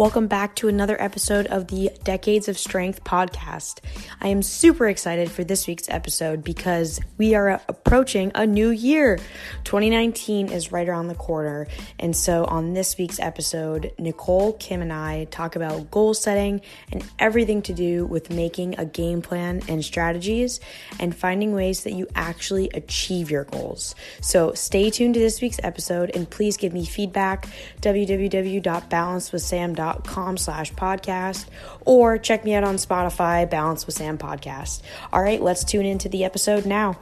Welcome back to another episode of the Decades of Strength podcast. I am super excited for this week's episode because we are approaching a new year. 2019 is right around the corner. And so, on this week's episode, Nichole, Kim, and I talk about goal setting and everything to do with making a game plan and strategies and finding ways that you actually achieve your goals. So, stay tuned to this week's episode and please give me feedback. www.balancewithsam.com slash podcast or check me out on Spotify, Balance with Sam podcast. All right, let's tune into the episode now.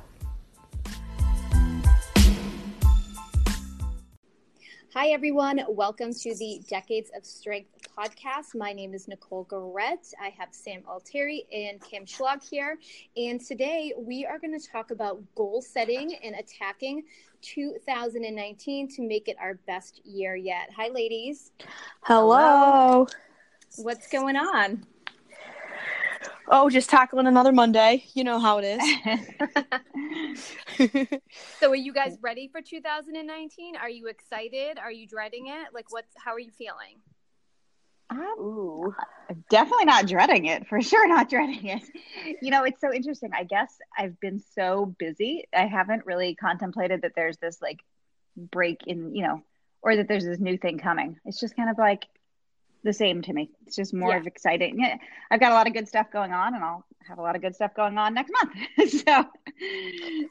Hi, everyone. Welcome to the Decades of Strength podcast. My name is Nichole Garrett. I have Sam Altieri and Kim Schlag here. And today we are going to talk about goal setting and attacking 2019 to make it our best year yet. Hi, ladies. Hello. Hello. What's going on? Oh, just tackling another Monday. You know how it is. so, are you guys ready for 2019? Are you excited? Are you dreading it? Like, what's how are you feeling? Ooh, definitely not dreading it. For sure, not dreading it. You know, it's so interesting. I guess I've been so busy. I haven't really contemplated that there's this like break in, you know, or that there's this new thing coming. It's just kind of like the same to me. It's just more yeah. of exciting. Yeah, I've got a lot of good stuff going on, and I'll have a lot of good stuff going on next month. so,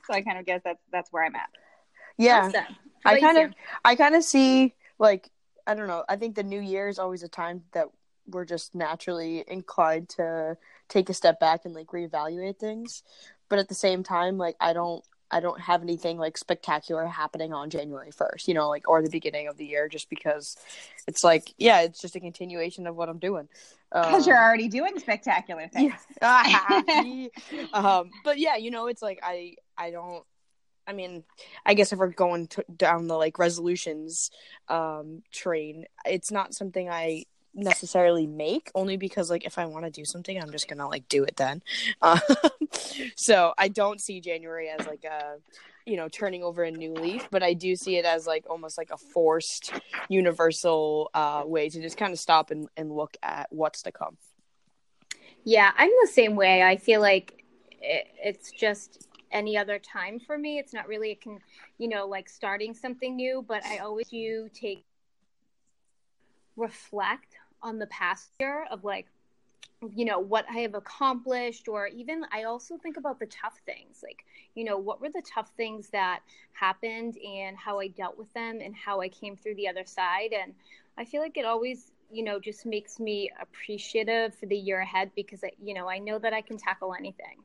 so I kind of guess that's that's where I'm at. Yeah, I kind of I kind of see like I don't know. I think the new year is always a time that we're just naturally inclined to take a step back and like reevaluate things. But at the same time, like I don't I don't have anything like spectacular happening on January 1st, you know, like or the beginning of the year just because it's like, yeah, it's just a continuation of what I'm doing. Because um, you're already doing spectacular things. Yeah. um, but yeah, you know, it's like I I don't I mean, I guess if we're going to, down the like resolutions um, train, it's not something I necessarily make only because like if I want to do something, I'm just gonna like do it then. Um, so I don't see January as like a you know turning over a new leaf, but I do see it as like almost like a forced universal uh, way to just kind of stop and, and look at what's to come. Yeah, I'm the same way. I feel like it, it's just any other time for me. It's not really a can, you know, like starting something new, but I always do take reflect on the past year of like you know what i have accomplished or even i also think about the tough things like you know what were the tough things that happened and how i dealt with them and how i came through the other side and i feel like it always you know just makes me appreciative for the year ahead because I, you know i know that i can tackle anything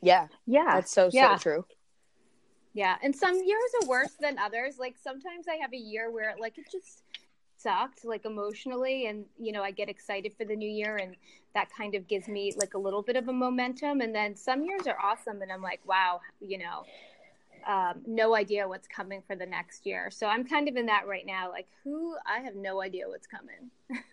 yeah. Yeah. That's so, yeah. so true. Yeah. And some years are worse than others. Like sometimes I have a year where like it just sucked like emotionally and you know I get excited for the new year and that kind of gives me like a little bit of a momentum and then some years are awesome and I'm like wow, you know, um, no idea what's coming for the next year. So I'm kind of in that right now. Like, who? I have no idea what's coming.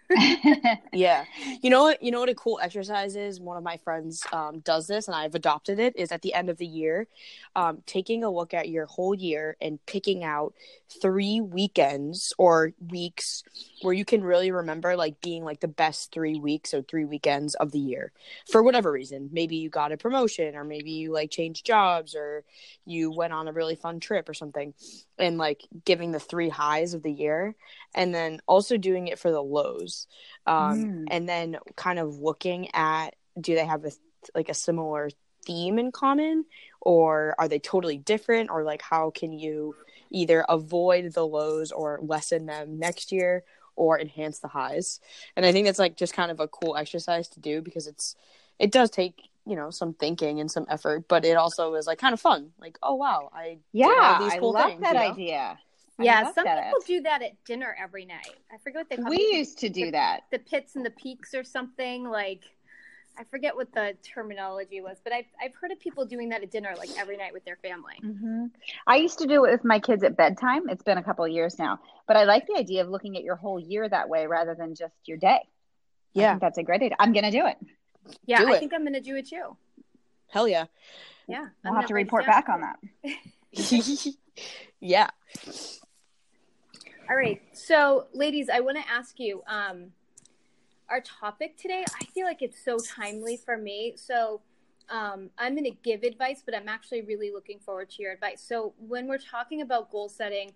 yeah, you know what? You know what a cool exercise is. One of my friends um, does this, and I've adopted it. Is at the end of the year, um, taking a look at your whole year and picking out three weekends or weeks where you can really remember like being like the best three weeks or three weekends of the year for whatever reason. Maybe you got a promotion, or maybe you like changed jobs, or you went on a really fun trip or something, and like giving the three highs of the year, and then also doing it for the lows, um, mm. and then kind of looking at do they have a like a similar theme in common? Or are they totally different? Or like how can you either avoid the lows or lessen them next year or enhance the highs? And i think that's like just kind of a cool exercise to do because it's it does take you know some thinking and some effort but it also is like kind of fun. Like oh wow i yeah these cool I love things, that you know? idea yeah, some people do that at dinner every night. I forget what they call it. We it. used to do the, that. The pits and the peaks or something like I forget what the terminology was, but I've, I've heard of people doing that at dinner like every night with their family. Mm-hmm. I used to do it with my kids at bedtime. It's been a couple of years now, but I like the idea of looking at your whole year that way rather than just your day. Yeah. that's a great idea. I'm going to do it. Yeah, do I it. think I'm going to do it too. Hell yeah. Yeah. I'll have to report back on that. yeah. All right. So, ladies, I want to ask you um, our topic today. I feel like it's so timely for me. So, um, I'm going to give advice, but I'm actually really looking forward to your advice. So, when we're talking about goal setting,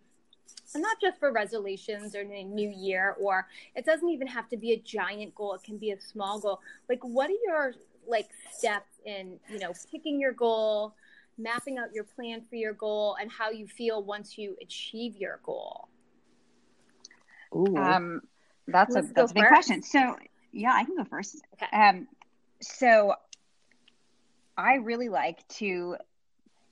and not just for resolutions or a new year, or it doesn't even have to be a giant goal, it can be a small goal. Like, what are your like steps in, you know, picking your goal, mapping out your plan for your goal, and how you feel once you achieve your goal? Ooh. Um, that's Let's a that's a big first. question. So yeah, I can go first. Okay. Um, so I really like to, you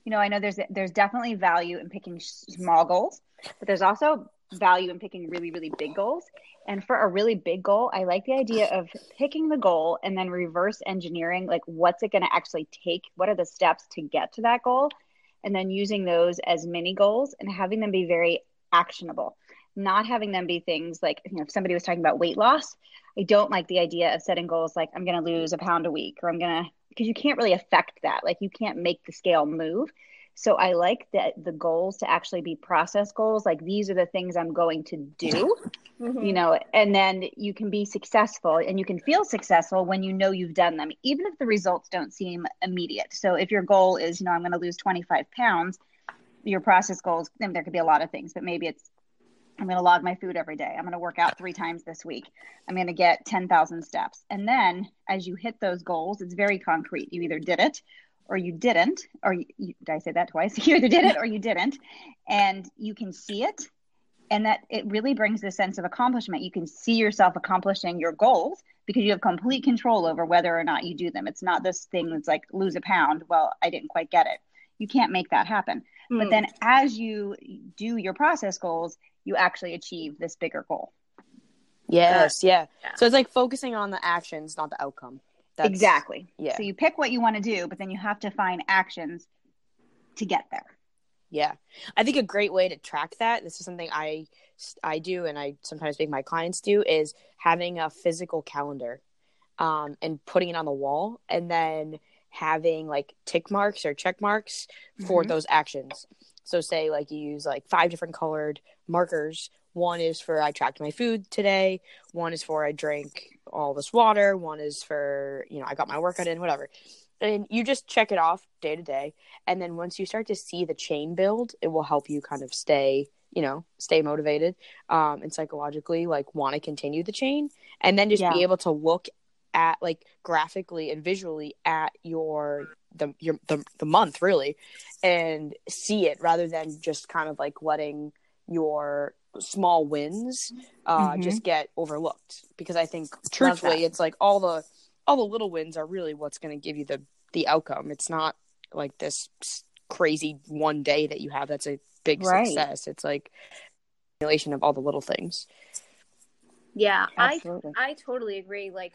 know, I know there's there's definitely value in picking small goals, but there's also value in picking really really big goals. And for a really big goal, I like the idea of picking the goal and then reverse engineering like what's it going to actually take? What are the steps to get to that goal? And then using those as mini goals and having them be very actionable not having them be things like you know if somebody was talking about weight loss i don't like the idea of setting goals like i'm going to lose a pound a week or i'm going to because you can't really affect that. Like you can't make the scale move. So i like that the goals to actually be process goals like these are the things i'm going to do mm-hmm. you know and then you can be successful and you can feel successful when you know you've done them even if the results don't seem immediate. So if your goal is you know i'm going to lose 25 pounds your process goals then there could be a lot of things but maybe it's I'm going to log my food every day. I'm going to work out three times this week. I'm going to get 10,000 steps. And then as you hit those goals, it's very concrete. You either did it or you didn't, or you, did I say that twice? You either did it or you didn't. And you can see it. And that it really brings a sense of accomplishment. You can see yourself accomplishing your goals because you have complete control over whether or not you do them. It's not this thing that's like lose a pound. Well, I didn't quite get it. You can't make that happen. Mm. But hmm. then as you do your process goals, you actually achieve this bigger goal. Yes, yeah. yeah. So it's like focusing on the actions, not the outcome. That's, exactly. Yeah. So you pick what you want to do, but then you have to find actions to get there. Yeah. I think a great way to track that, this is something I I do and I sometimes make my clients do is having a physical calendar um, and putting it on the wall and then having like tick marks or check marks for mm-hmm. those actions. So say like you use like five different colored markers. One is for I tracked my food today. One is for I drank all this water. One is for, you know, I got my workout in, whatever. And you just check it off day to day. And then once you start to see the chain build, it will help you kind of stay, you know, stay motivated um, and psychologically like want to continue the chain. And then just yeah. be able to look at like graphically and visually at your the your the, the month really and see it rather than just kind of like letting your small wins uh mm-hmm. just get overlooked because i think truthfully it's like all the all the little wins are really what's going to give you the the outcome it's not like this crazy one day that you have that's a big right. success it's like accumulation of all the little things yeah Absolutely. i i totally agree like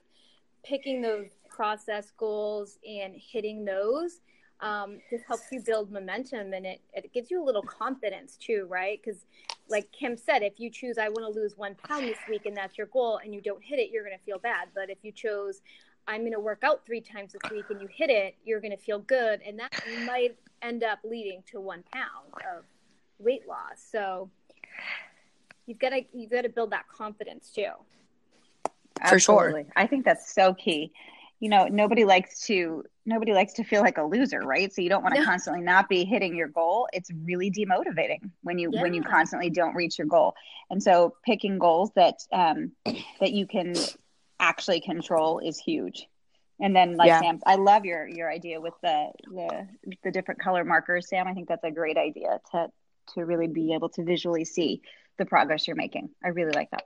picking those process goals and hitting those um, just helps you build momentum and it, it gives you a little confidence too, right? Because, like Kim said, if you choose, I want to lose one pound this week and that's your goal and you don't hit it, you're going to feel bad. But if you chose, I'm going to work out three times this week and you hit it, you're going to feel good. And that might end up leading to one pound of weight loss. So, you've got to you've got to build that confidence too. For sure. I think that's so key you know nobody likes to nobody likes to feel like a loser right? So you don't want to constantly not be hitting your goal. It's really demotivating when you yeah. when you constantly don't reach your goal. And so picking goals that um that you can actually control is huge. And then like yeah. sam i love your your idea with the the the different color markers sam. I think that's a great idea to to really be able to visually see the progress you're making. I really like that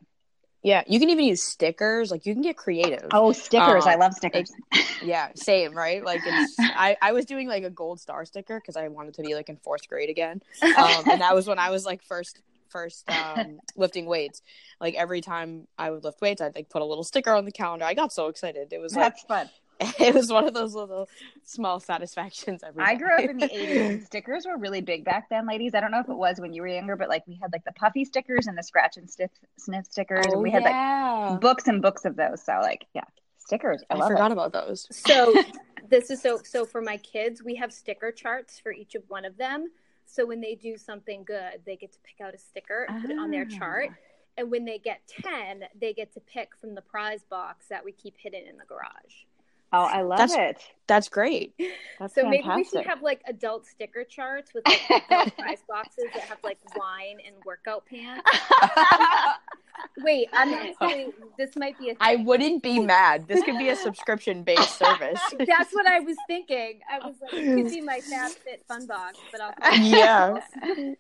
yeah, you can even use stickers. Like you can get creative. Oh, stickers! Um, I love stickers. yeah, same, right? Like it's, I, I was doing like a gold star sticker because I wanted to be like in fourth grade again, um, and that was when I was like first first um, lifting weights. Like every time I would lift weights, I'd like put a little sticker on the calendar. I got so excited. It was like, that's fun. it was one of those little small satisfactions every I grew up in the 80s. Stickers were really big back then, ladies. I don't know if it was when you were younger, but like we had like the puffy stickers and the scratch and sniff, sniff stickers. Oh, and we had oh, yeah. like books and books of those. So like, yeah, stickers. I, I forgot it. about those. So this is so, so for my kids, we have sticker charts for each of one of them. So when they do something good, they get to pick out a sticker and put it on their chart. Ah. And when they get 10, they get to pick from the prize box that we keep hidden in the garage. Oh, I love That's- it. That's great. That's so fantastic. maybe we should have like adult sticker charts with like prize boxes that have like wine and workout pants. Wait, I'm actually, this might be a I thing. wouldn't be mad. This could be a subscription based service. That's what I was thinking. I was like, it could be my Fab Fit Fun Box, but I'll. yeah.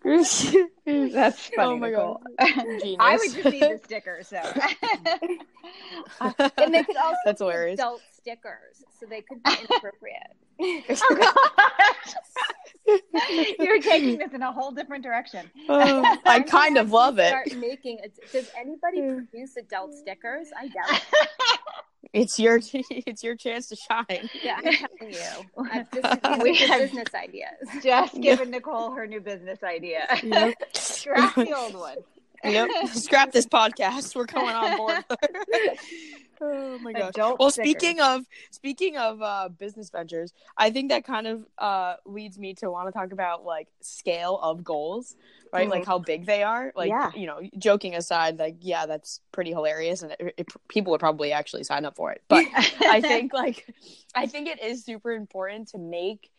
That's funny. Oh my Nichole. Genius. I would just need the sticker, so. And they could also That's hilarious. adult stickers, so they could be inappropriate. Oh, gosh. You're taking this in a whole different direction. Oh, I kind of love it. Start making. A, does anybody hmm. produce adult stickers? I doubt. It. It's your it's your chance to shine. Yeah, I'm telling you. I've just we're have- business ideas. Just giving Nichole her new business idea. Yep. Scrap the old one. Yep. Scrap this podcast. We're coming on board. oh my gosh. Adult well, stickers. speaking of speaking of uh, business ventures, I think that kind of uh, leads me to want to talk about like scale of goals, right? Mhm. Like how big they are. Like Yeah. you know, joking aside, like yeah, that's pretty hilarious, and it, it, people would probably actually sign up for it. But I think like I think it is super important to make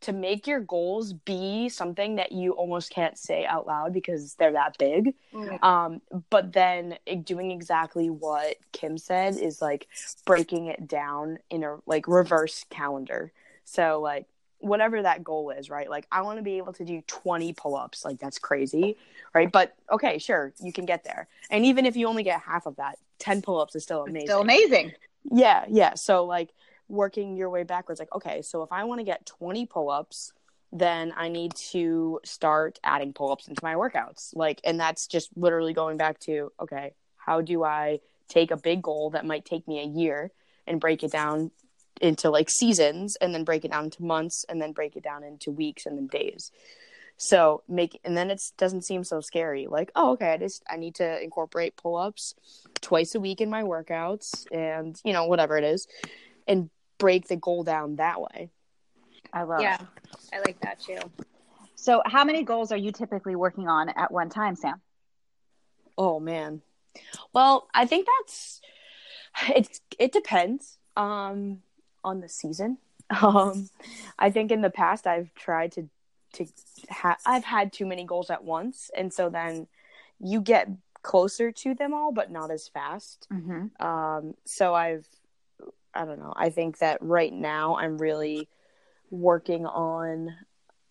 to make your goals be something that you almost can't say out loud because they're that big. Mm. Um, but then doing exactly what Kim said is like breaking it down in a like reverse calendar. So like whatever that goal is, right? Like I want to be able to do 20 pull-ups. Like that's crazy, right? But okay, sure, you can get there. And even if you only get half of that, 10 pull-ups is still amazing. Still amazing. Yeah, yeah. So like working your way backwards, like, okay, so if I want to get 20 pull ups, then I need to start adding pull ups into my workouts. Like, and that's just literally going back to, okay, how do I take a big goal that might take me a year and break it down into like seasons and then break it down into months and then break it down into weeks and then days. So make and then it doesn't seem so scary. Like, oh, okay, I just I need to incorporate pull ups twice a week in my workouts and you know whatever it is, and break the goal down that way. I love Yeah, it. I like that too. So, how many goals are you typically working on at one time, Sam? Oh man. Well, I think that's it's it depends um on the season. Um I think in the past I've tried to to ha- I've had too many goals at once and so then you get closer to them all but not as fast. Mm-hmm. Um so I've I don't know. I think that right now I'm really working on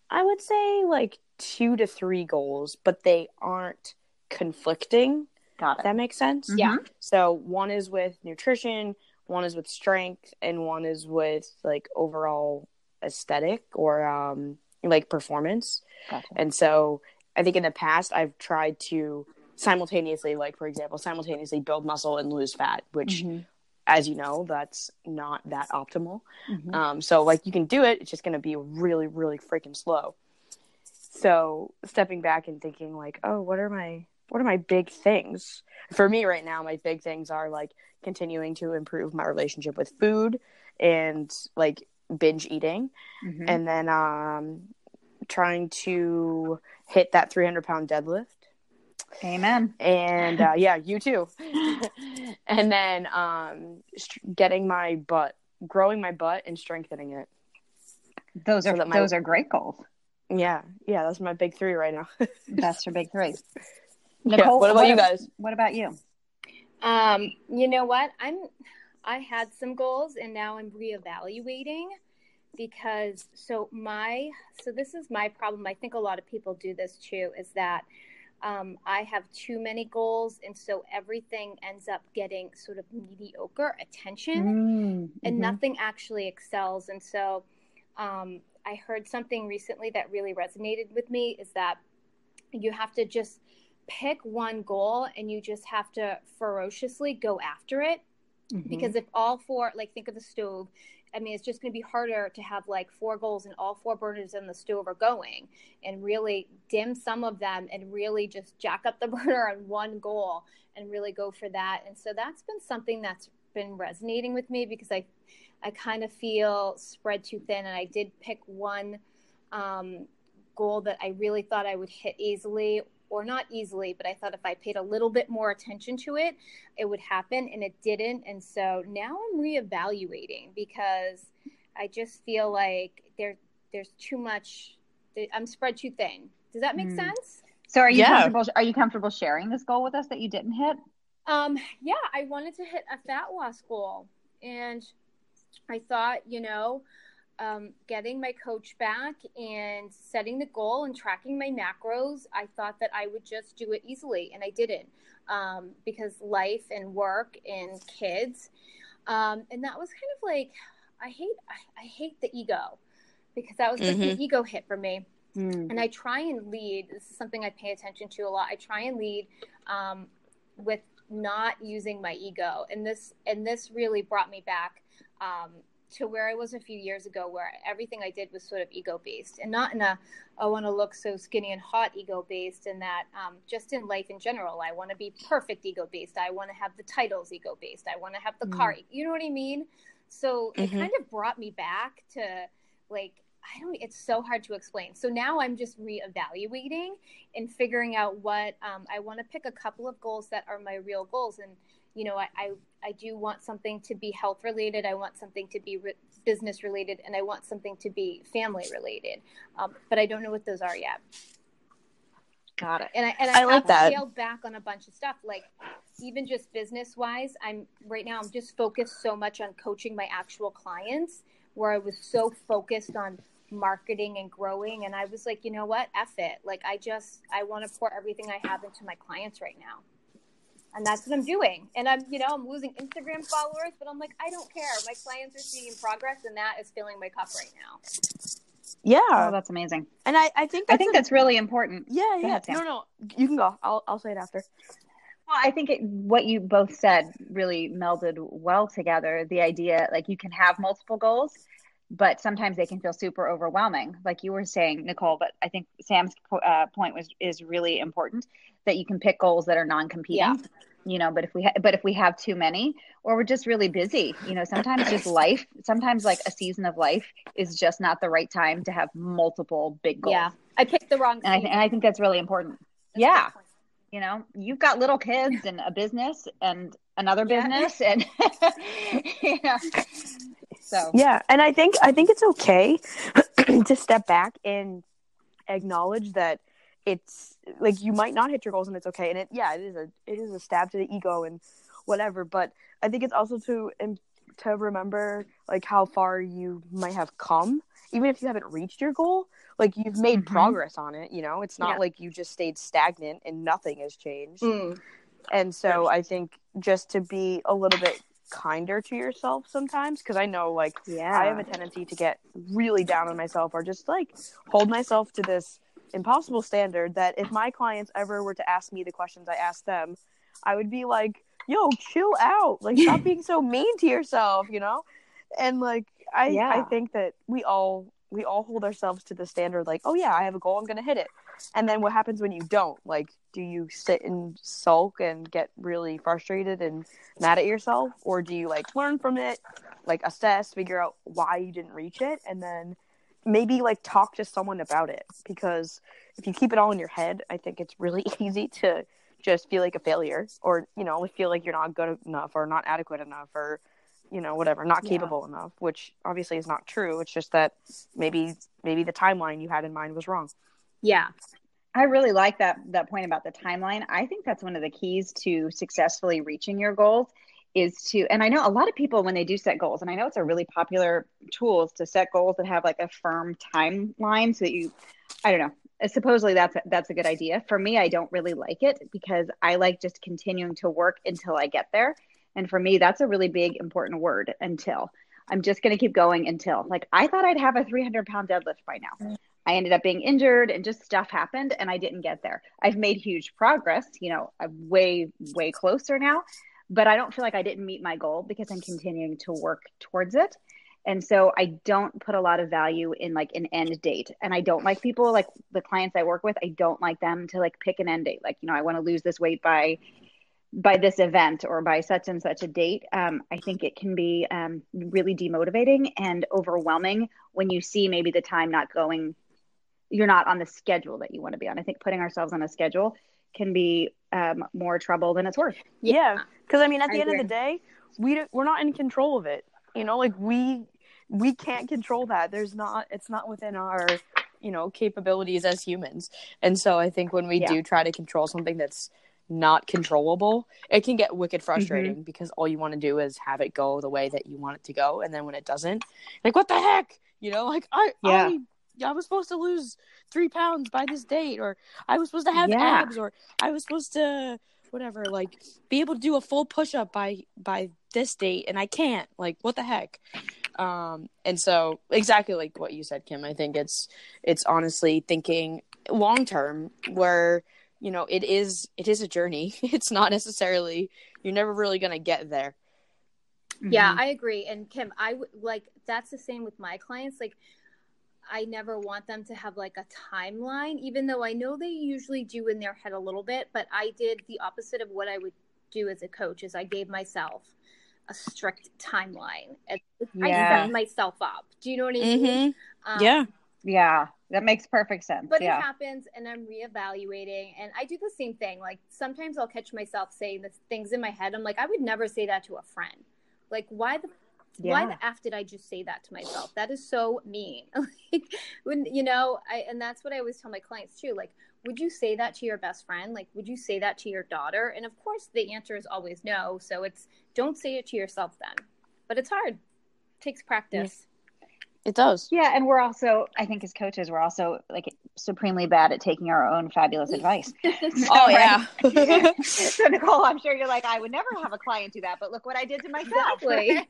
I would say like 2 to 3 goals, but they aren't conflicting. Got it. that makes sense. Mhm. Yeah. So one is with nutrition, one is with strength, and one is with like overall aesthetic or um like performance. Gotcha. And so I think in the past I've tried to simultaneously, like for example, simultaneously build muscle and lose fat, which Mhm. As you know, that's not that optimal. Mhm. Um, so like you can do it, it's just going to be really, really freaking slow. So stepping back and thinking like, oh, what are my what are my big things? For me right now, my big things are like continuing to improve my relationship with food and like binge eating, Mhm. and then um, trying to hit that 300 pound deadlift Amen. and uh, yeah, you too. and then um, st- getting my butt, growing my butt, and strengthening it. Those So are that my- those are great goals. Yeah, yeah, that's my big three right now. That's your big three. Yeah, Nichole, what about you ab- guys? What about you? Um, you know what? I'm I had some goals and now I'm reevaluating because so my so this is my problem. I think a lot of people do this too is that um, I have too many goals and so everything ends up getting sort of mediocre attention Mm, and mhm. nothing actually excels. And so um, I heard something recently that really resonated with me is that you have to just pick one goal and you just have to ferociously go after it. Mhm. Because if all four, like think of the stove, I mean, it's just going to be harder to have like four goals and all four burners in the stove are going and really dim some of them and really just jack up the burner on one goal and really go for that. And so that's been something that's been resonating with me because I, I kind of feel spread too thin. And I did pick one um, goal that I really thought I would hit easily or not easily, but I thought if I paid a little bit more attention to it, it would happen and it didn't. And so now I'm reevaluating because I just feel like there there's too much I'm spread too thin. Does that make mm. sense? So are you yeah. comfortable are you comfortable sharing this goal with us that you didn't hit? Um yeah, I wanted to hit a fat loss goal and I thought, you know, um, getting my coach back and setting the goal and tracking my macros, I thought that I would just do it easily, and I didn't um, because life and work and kids, um, and that was kind of like I hate I, I hate the ego because that was mm-hmm. like the ego hit for me. Mm. And I try and lead. This is something I pay attention to a lot. I try and lead um, with not using my ego, and this and this really brought me back um, to where I was a few years ago, where everything I did was sort of ego based and not in a, I want to look so skinny and hot ego based, and that um, just in life in general, I want to be perfect ego based. I want to have the titles ego based. I want to have the mm. car. You know what I mean? So mm-hmm. it kind of brought me back to like, I don't, it's so hard to explain. So now I'm just reevaluating and figuring out what um, I want to pick a couple of goals that are my real goals. And, you know, I, I I do want something to be health related. I want something to be re- business related, and I want something to be family related. Um, but I don't know what those are yet. Got it. And I and I, I like that. scaled back on a bunch of stuff, like even just business wise. I'm right now. I'm just focused so much on coaching my actual clients, where I was so focused on marketing and growing and i was like you know what F it like i just i want to pour everything i have into my clients right now and that's what I'm doing. And I'm, you know, I'm losing Instagram followers, but I'm like, I don't care. My clients are seeing progress, and that is filling my cup right now. Yeah, oh, that's amazing. And I, I think I think a, that's really important. Yeah, go yeah. Ahead, no, no, you can go. I'll, I'll say it after. Well, I think it, what you both said really melded well together. The idea, like, you can have multiple goals, but sometimes they can feel super overwhelming, like you were saying, Nichole. But I think Sam's uh, point was is really important that you can pick goals that are non-competing. Yeah you know but if we ha- but if we have too many or we're just really busy you know sometimes just life sometimes like a season of life is just not the right time to have multiple big goals. Yeah. I picked the wrong and I, th- and I think that's really important. That's yeah. you know you've got little kids and a business and another business yeah. and yeah. So. Yeah and i think i think it's okay to step back and acknowledge that it's like you might not hit your goals and it's okay. And it yeah it is a it is a stab to the ego and whatever. But i think it's also to to remember like how far you might have come. Even if you haven't reached your goal like you've made mm-hmm. progress on it you know? It's not yeah. like you just stayed stagnant and nothing has changed. Mm. and so i think just to be a little bit kinder to yourself sometimes because i know like yeah i have a tendency to get really down on myself or just like hold myself to this impossible standard that if my clients ever were to ask me the questions I asked them, I would be like, yo, chill out. Like stop being so mean to yourself, you know? And like I yeah. I think that we all we all hold ourselves to the standard like, oh yeah, I have a goal, I'm gonna hit it. And then what happens when you don't? Like, do you sit and sulk and get really frustrated and mad at yourself? Or do you like learn from it, like assess, figure out why you didn't reach it, and then maybe like talk to someone about it because if you keep it all in your head, I think it's really easy to just feel like a failure or you know feel like you're not good enough or not adequate enough or you know whatever not capable yeah. enough which obviously is not true. It's just that maybe maybe the timeline you had in mind was wrong. Yeah. I really like that that point about the timeline. I think that's one of the keys to successfully reaching your goals is to and i know a lot of people when they do set goals and i know it's a really popular tool to set goals that have like a firm timeline so that you i don't know uh, supposedly that's a, that's a good idea. For me i don't really like it because i like just continuing to work until i get there. And for me that's a really big important word until. I'm just going to keep going until. Like i thought i'd have a 300 pound deadlift by now. Mm. I ended up being injured and just stuff happened and i didn't get there. I've made huge progress you know i'm way way closer now but I don't feel like I didn't meet my goal because I'm continuing to work towards it. And so I don't put a lot of value in like an end date. And I don't like people like the clients I work with, I don't like them to like pick an end date. Like, you know, I want to lose this weight by by this event or by such and such a date. Um, I think it can be um, really demotivating and overwhelming when you see maybe the time not going you're not on the schedule that you want to be on. I think putting ourselves on a schedule can be um, more trouble than it's worth. Yeah, because I mean, at the I end agree. of the day, we don't- we're not in control of it. You know, like we we can't control that. There's not. It's not within our you know capabilities as humans. And so I think when we Yeah. do try to control something that's not controllable, it can get wicked frustrating because all you want to do is have it go the way that you want it to go, and then when it doesn't, like what the heck, you know, like I Yeah. I I was supposed to lose three pounds by this date, or I was supposed to have Yeah. abs, or I was supposed to whatever, like be able to do a full push up by by this date, and I can't. Like what the heck? Um, and so exactly like what you said, Kim. I think it's it's honestly thinking long term where you know it is it is a journey. It's not necessarily you're never really gonna get there. Yeah, Mhm. I agree. And Kim, I would like that's the same with my clients. Like, I never want them to have like a timeline, even though I know they usually do in their head a little bit. But I did the opposite of what I would do as a coach. Is I gave myself a strict timeline. And I Yeah. set myself up. Do you know what I mean? Um, yeah. yeah, that makes perfect sense. but yeah. it happens and i'm reevaluating and i do the same thing like sometimes i'll catch myself saying the things in my head i'm like i would never say that to a friend like why the why the f did i just say that to myself? That is so mean. Like when you know i and that's what i always tell my clients too like would you say that to your best friend? Like would you say that to your daughter? And of course the answer is always no. So it's don't say it to yourself then. But it's hard. It takes practice It does. Yeah, and we're also, I think, as coaches, we're also like supremely bad at taking our own fabulous advice. Oh yeah. so Nichole, I'm sure you're like, I would never have a client do that, but look what I did to myself. Exactly.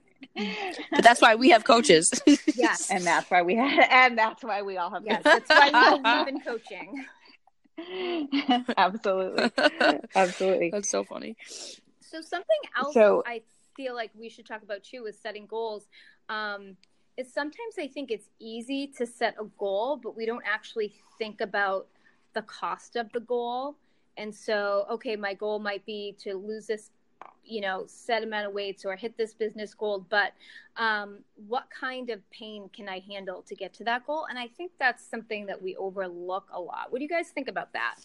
but that's why we have coaches. yes and that's why we had, and that's why we all have. yes that's why we believe in coaching absolutely, absolutely. That's so funny. So something else So- I feel like we should talk about too is setting goals. Um, is sometimes I think it's easy to set a goal, but we don't actually think about the cost of the goal. And so, okay, my goal might be to lose this, you know, set amount of weights or hit this business goal, but um, what kind of pain can I handle to get to that goal? And I think that's something that we overlook a lot. What do you guys think about that?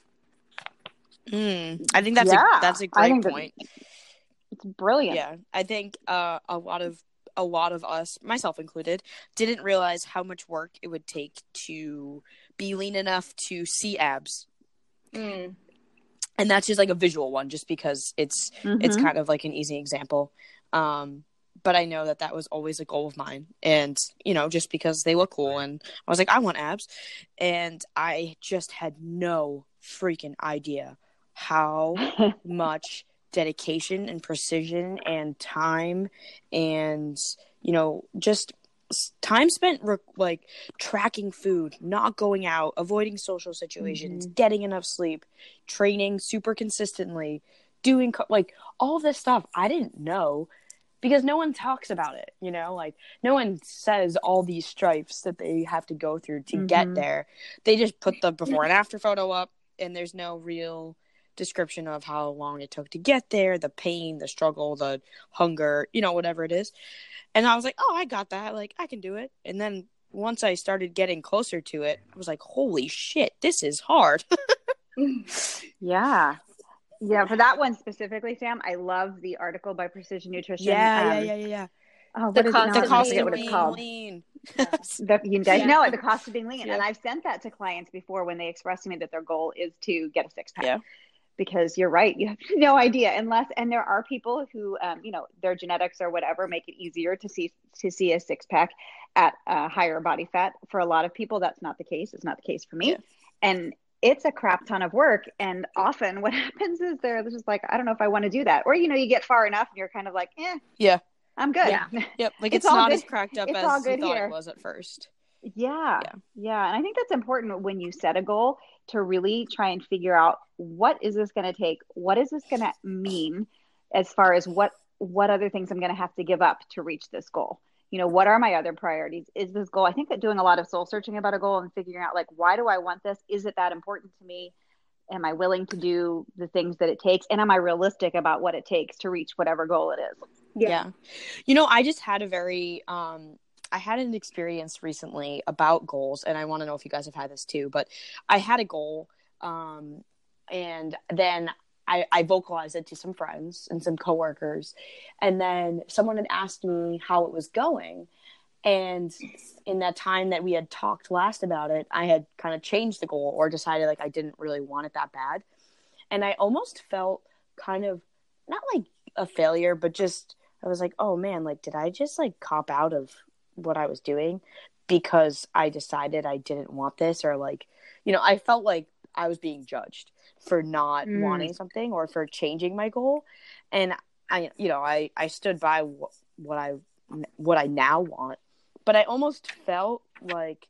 Mm, I think that's Yeah, a that's a I great point. It's brilliant. Yeah, I think uh, a lot of a lot of us, myself included, didn't realize how much work it would take to be lean enough to see abs, Mm. and that's just like a visual one, just because it's it's Mhm. kind of like an easy example. Um, but I know that that was always a goal of mine, and you know, just because they look cool, and I was like, I want abs, and I just had no freaking idea how much dedication and precision and time and you know just time spent re- like tracking food not going out avoiding social situations getting enough sleep training super consistently doing co- like all this stuff i didn't know because no one talks about it you know? Like no one says all these stripes that they have to go through to get Mhm. there. They just put the before and after photo up and there's no real description of how long it took to get there, the pain, the struggle, the hunger, you know, whatever it is. And I was like, oh, I got that. Like, I can do it. And then once I started getting closer to it, I was like, holy shit, this is hard. Yeah. Yeah, for that one specifically, Sam, I love the article by Precision Nutrition. yeah, um, yeah, yeah, yeah, yeah. Oh, The cost? The of cost of being lean. The, you guys Yeah. know it, the cost of being lean. Yeah. And I've sent that to clients before when they express to me that their goal is to get a six pack. Because you're right, you have no idea unless, and there are people who, um, you know, their genetics or whatever make it easier to see to see a six pack at a higher body fat. For a lot of people, that's not the case. It's not the case for me, Yeah. and it's a crap ton of work. And often, what happens is they're just like, I don't know if I want to do that, or you know, you get far enough and you're kind of like, eh, Yeah. I'm good. Yeah. Yep. Like It's it's, not good- as cracked up it's as all you thought here. it was at first. Yeah, Yeah. yeah. And I think that's important when you set a goal to really try and figure out what is this going to take? What is this going to mean as far as what what other things I'm going to have to give up to reach this goal? You know, what are my other priorities? Is this goal? I think that doing a lot of soul searching about a goal and figuring out like why do I want this? Is it that important to me? Am I willing to do the things that it takes? And am I realistic about what it takes to reach whatever goal it is? Yeah. You know, I just had a very um I had an experience recently about goals, and I want to know if you guys have had this too. But I had a goal, um, and then I, I vocalized it to some friends and some coworkers, and then someone had asked me how it was going, and in that time that we had talked last about it, I had kind of changed the goal or decided like I didn't really want it that bad, and I almost felt kind of not like a failure, but just I was like, oh man, like did I just like cop out of what I was doing because I decided I didn't want this or like, you know, I felt like I was being judged for not mm. wanting something or for changing my goal. And I, you know, I, I stood by wh- what I, what I now want, but I almost felt like,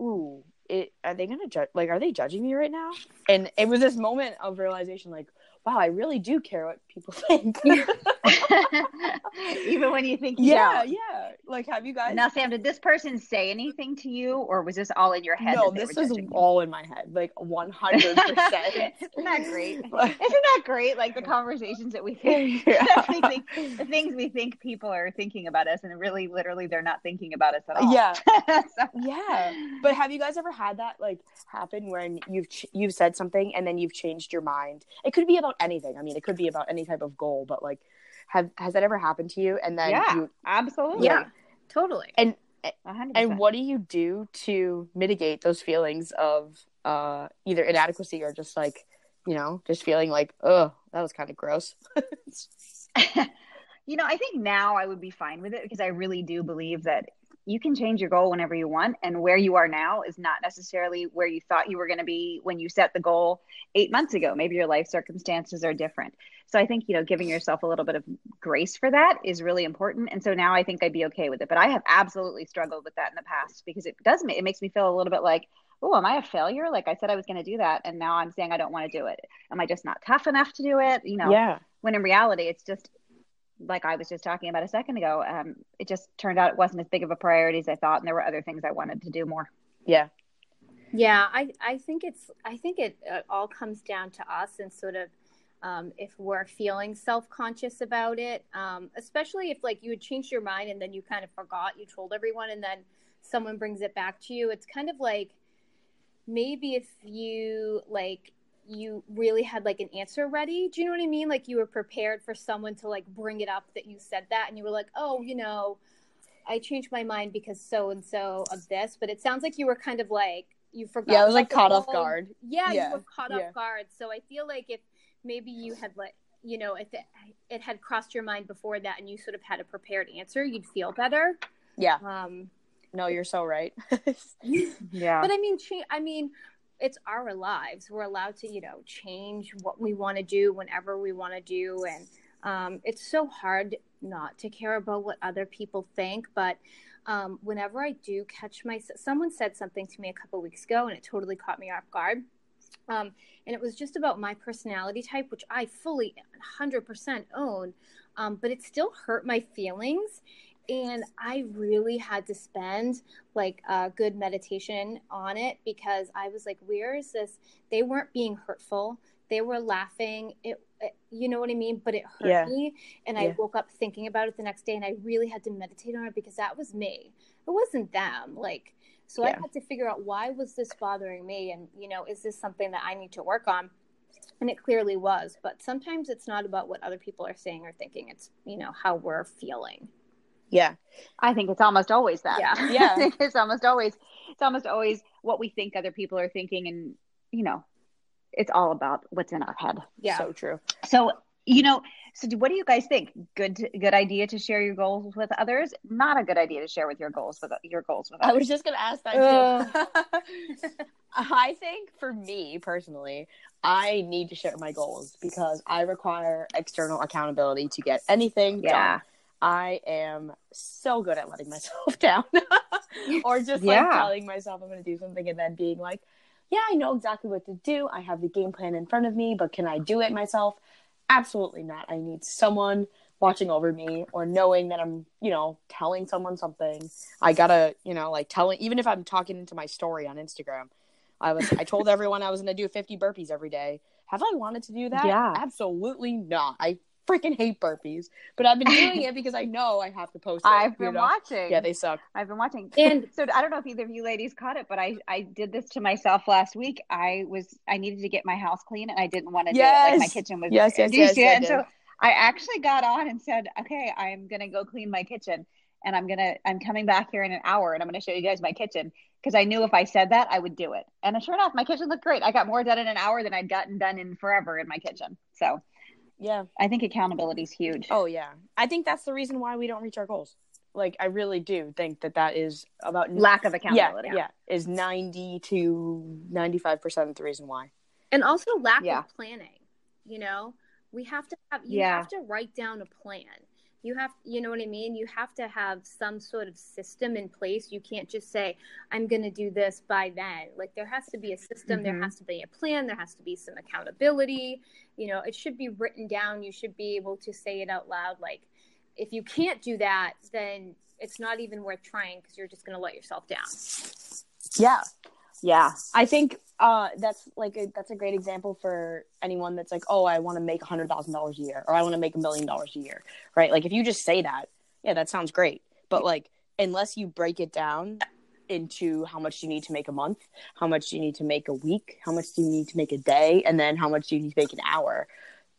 ooh, it, are they going to judge? Like, are they judging me right now? And it was this moment of realization, like, wow, I really do care what people think. Even when you think you yeah, don't. yeah. Like, have you guys now, Sam? Did this person say anything to you, or was this all in your head? No, this was all in my head, like one hundred percent. Isn't that great? Isn't that great? Like the conversations that we think, yeah. we think, the things we think people are thinking about us, and really, literally, they're not thinking about us at all. Yeah, so. yeah. But have you guys ever had that like happen when you've ch- you've said something and then you've changed your mind? It could be about anything. I mean, it could be about any type of goal, but like, have has that ever happened to you? And then yeah, you, absolutely, yeah, totally. And 100%. and what do you do to mitigate those feelings of uh, either inadequacy or just like you know, just feeling like, oh, that was kind of gross. you know, I think now I would be fine with it because I really do believe that you can change your goal whenever you want and where you are now is not necessarily where you thought you were going to be when you set the goal 8 months ago. Maybe your life circumstances are different. So i think you know giving yourself a little bit of grace for that is really important and so now i think i'd be okay with it. But i have absolutely struggled with that in the past because it does make it makes me feel a little bit like oh am i a failure? Like i said i was going to do that and now i'm saying i don't want to do it. Am i just not tough enough to do it? You know? Yeah. When in reality it's just like I was just talking about a second ago, um, it just turned out it wasn't as big of a priority as I thought, and there were other things I wanted to do more. Yeah, yeah, I I think it's I think it uh, all comes down to us and sort of um, if we're feeling self conscious about it, um, especially if like you had changed your mind and then you kind of forgot you told everyone, and then someone brings it back to you. It's kind of like maybe if you like you really had like an answer ready. Do you know what I mean? Like you were prepared for someone to like bring it up that you said that and you were like, "Oh, you know, I changed my mind because so and so of this." But it sounds like you were kind of like you forgot. Yeah, I was like caught off guard. Yeah, yeah, you were caught yeah. off guard. So I feel like if maybe you had like you know, if it, it had crossed your mind before that and you sort of had a prepared answer, you'd feel better. Yeah. Um no, you're so right. yeah. But I mean, I mean, it's our lives. We're allowed to, you know, change what we want to do whenever we want to do. And um, it's so hard not to care about what other people think. But um, whenever I do catch my, someone said something to me a couple weeks ago and it totally caught me off guard. Um, and it was just about my personality type, which I fully 100% own. Um, but it still hurt my feelings and I really had to spend like a good meditation on it because I was like, where is this? They weren't being hurtful. They were laughing. It, it you know what I mean? But it hurt yeah. me. And yeah. I woke up thinking about it the next day and I really had to meditate on it because that was me. It wasn't them. Like, so yeah. I had to figure out why was this bothering me? And, you know, is this something that I need to work on? And it clearly was. But sometimes it's not about what other people are saying or thinking. It's, you know, how we're feeling. Yeah. I think it's almost always that. Yeah. Yeah. it's almost always it's almost always what we think other people are thinking and you know, it's all about what's in our head. Yeah. So true. So, you know, so do, what do you guys think? Good good idea to share your goals with others? Not a good idea to share with your goals with your goals with others. I was just going to ask that too. I think for me personally, I need to share my goals because I require external accountability to get anything yeah. done. I am so good at letting myself down or just like yeah. telling myself I'm going to do something and then being like, yeah, I know exactly what to do. I have the game plan in front of me, but can I do it myself? Absolutely not. I need someone watching over me or knowing that I'm, you know, telling someone something. I gotta, you know, like telling, even if I'm talking into my story on Instagram, I was, I told everyone I was going to do 50 burpees every day. Have I wanted to do that? Yeah. Absolutely not. I freaking hate burpees, but I've been doing it because I know I have to post it. I've been know? watching. Yeah, they suck. I've been watching. And so I don't know if either of you ladies caught it, but I I did this to myself last week. I was I needed to get my house clean and I didn't want to yes. do it. Like my kitchen was yes, yes, yes, yes and so I actually got on and said, "Okay, I'm gonna go clean my kitchen." and I'm gonna I'm coming back here in an hour and I'm gonna show you guys my kitchen because I knew if I said that I would do it. And sure enough, my kitchen looked great. I got more done in an hour than I'd gotten done in forever in my kitchen. So yeah, I think accountability is huge. Oh yeah, I think that's the reason why we don't reach our goals. Like I really do think that that is about lack of accountability. Yeah, yeah is ninety to ninety five percent of the reason why. And also lack yeah. of planning. You know, we have to have you yeah. have to write down a plan you have you know what i mean? You have to have some sort of system in place. You can't just say i'm going to do this by then. Like there has to be a system mm-hmm. there has to be a plan there has to be some accountability. You know it should be written down. You should be able to say it out loud. Like if you can't do that then it's not even worth trying because you're just going to let yourself down. Yeah yeah i think uh, that's like a, that's a great example for anyone that's like, oh, I want to make a hundred thousand dollars a year, or I want to make a million dollars a year, right? Like if you just say that, yeah, that sounds great, but like unless you break it down into how much you need to make a month, how much you need to make a week, how much do you need to make a day, and then how much do you need to make an hour,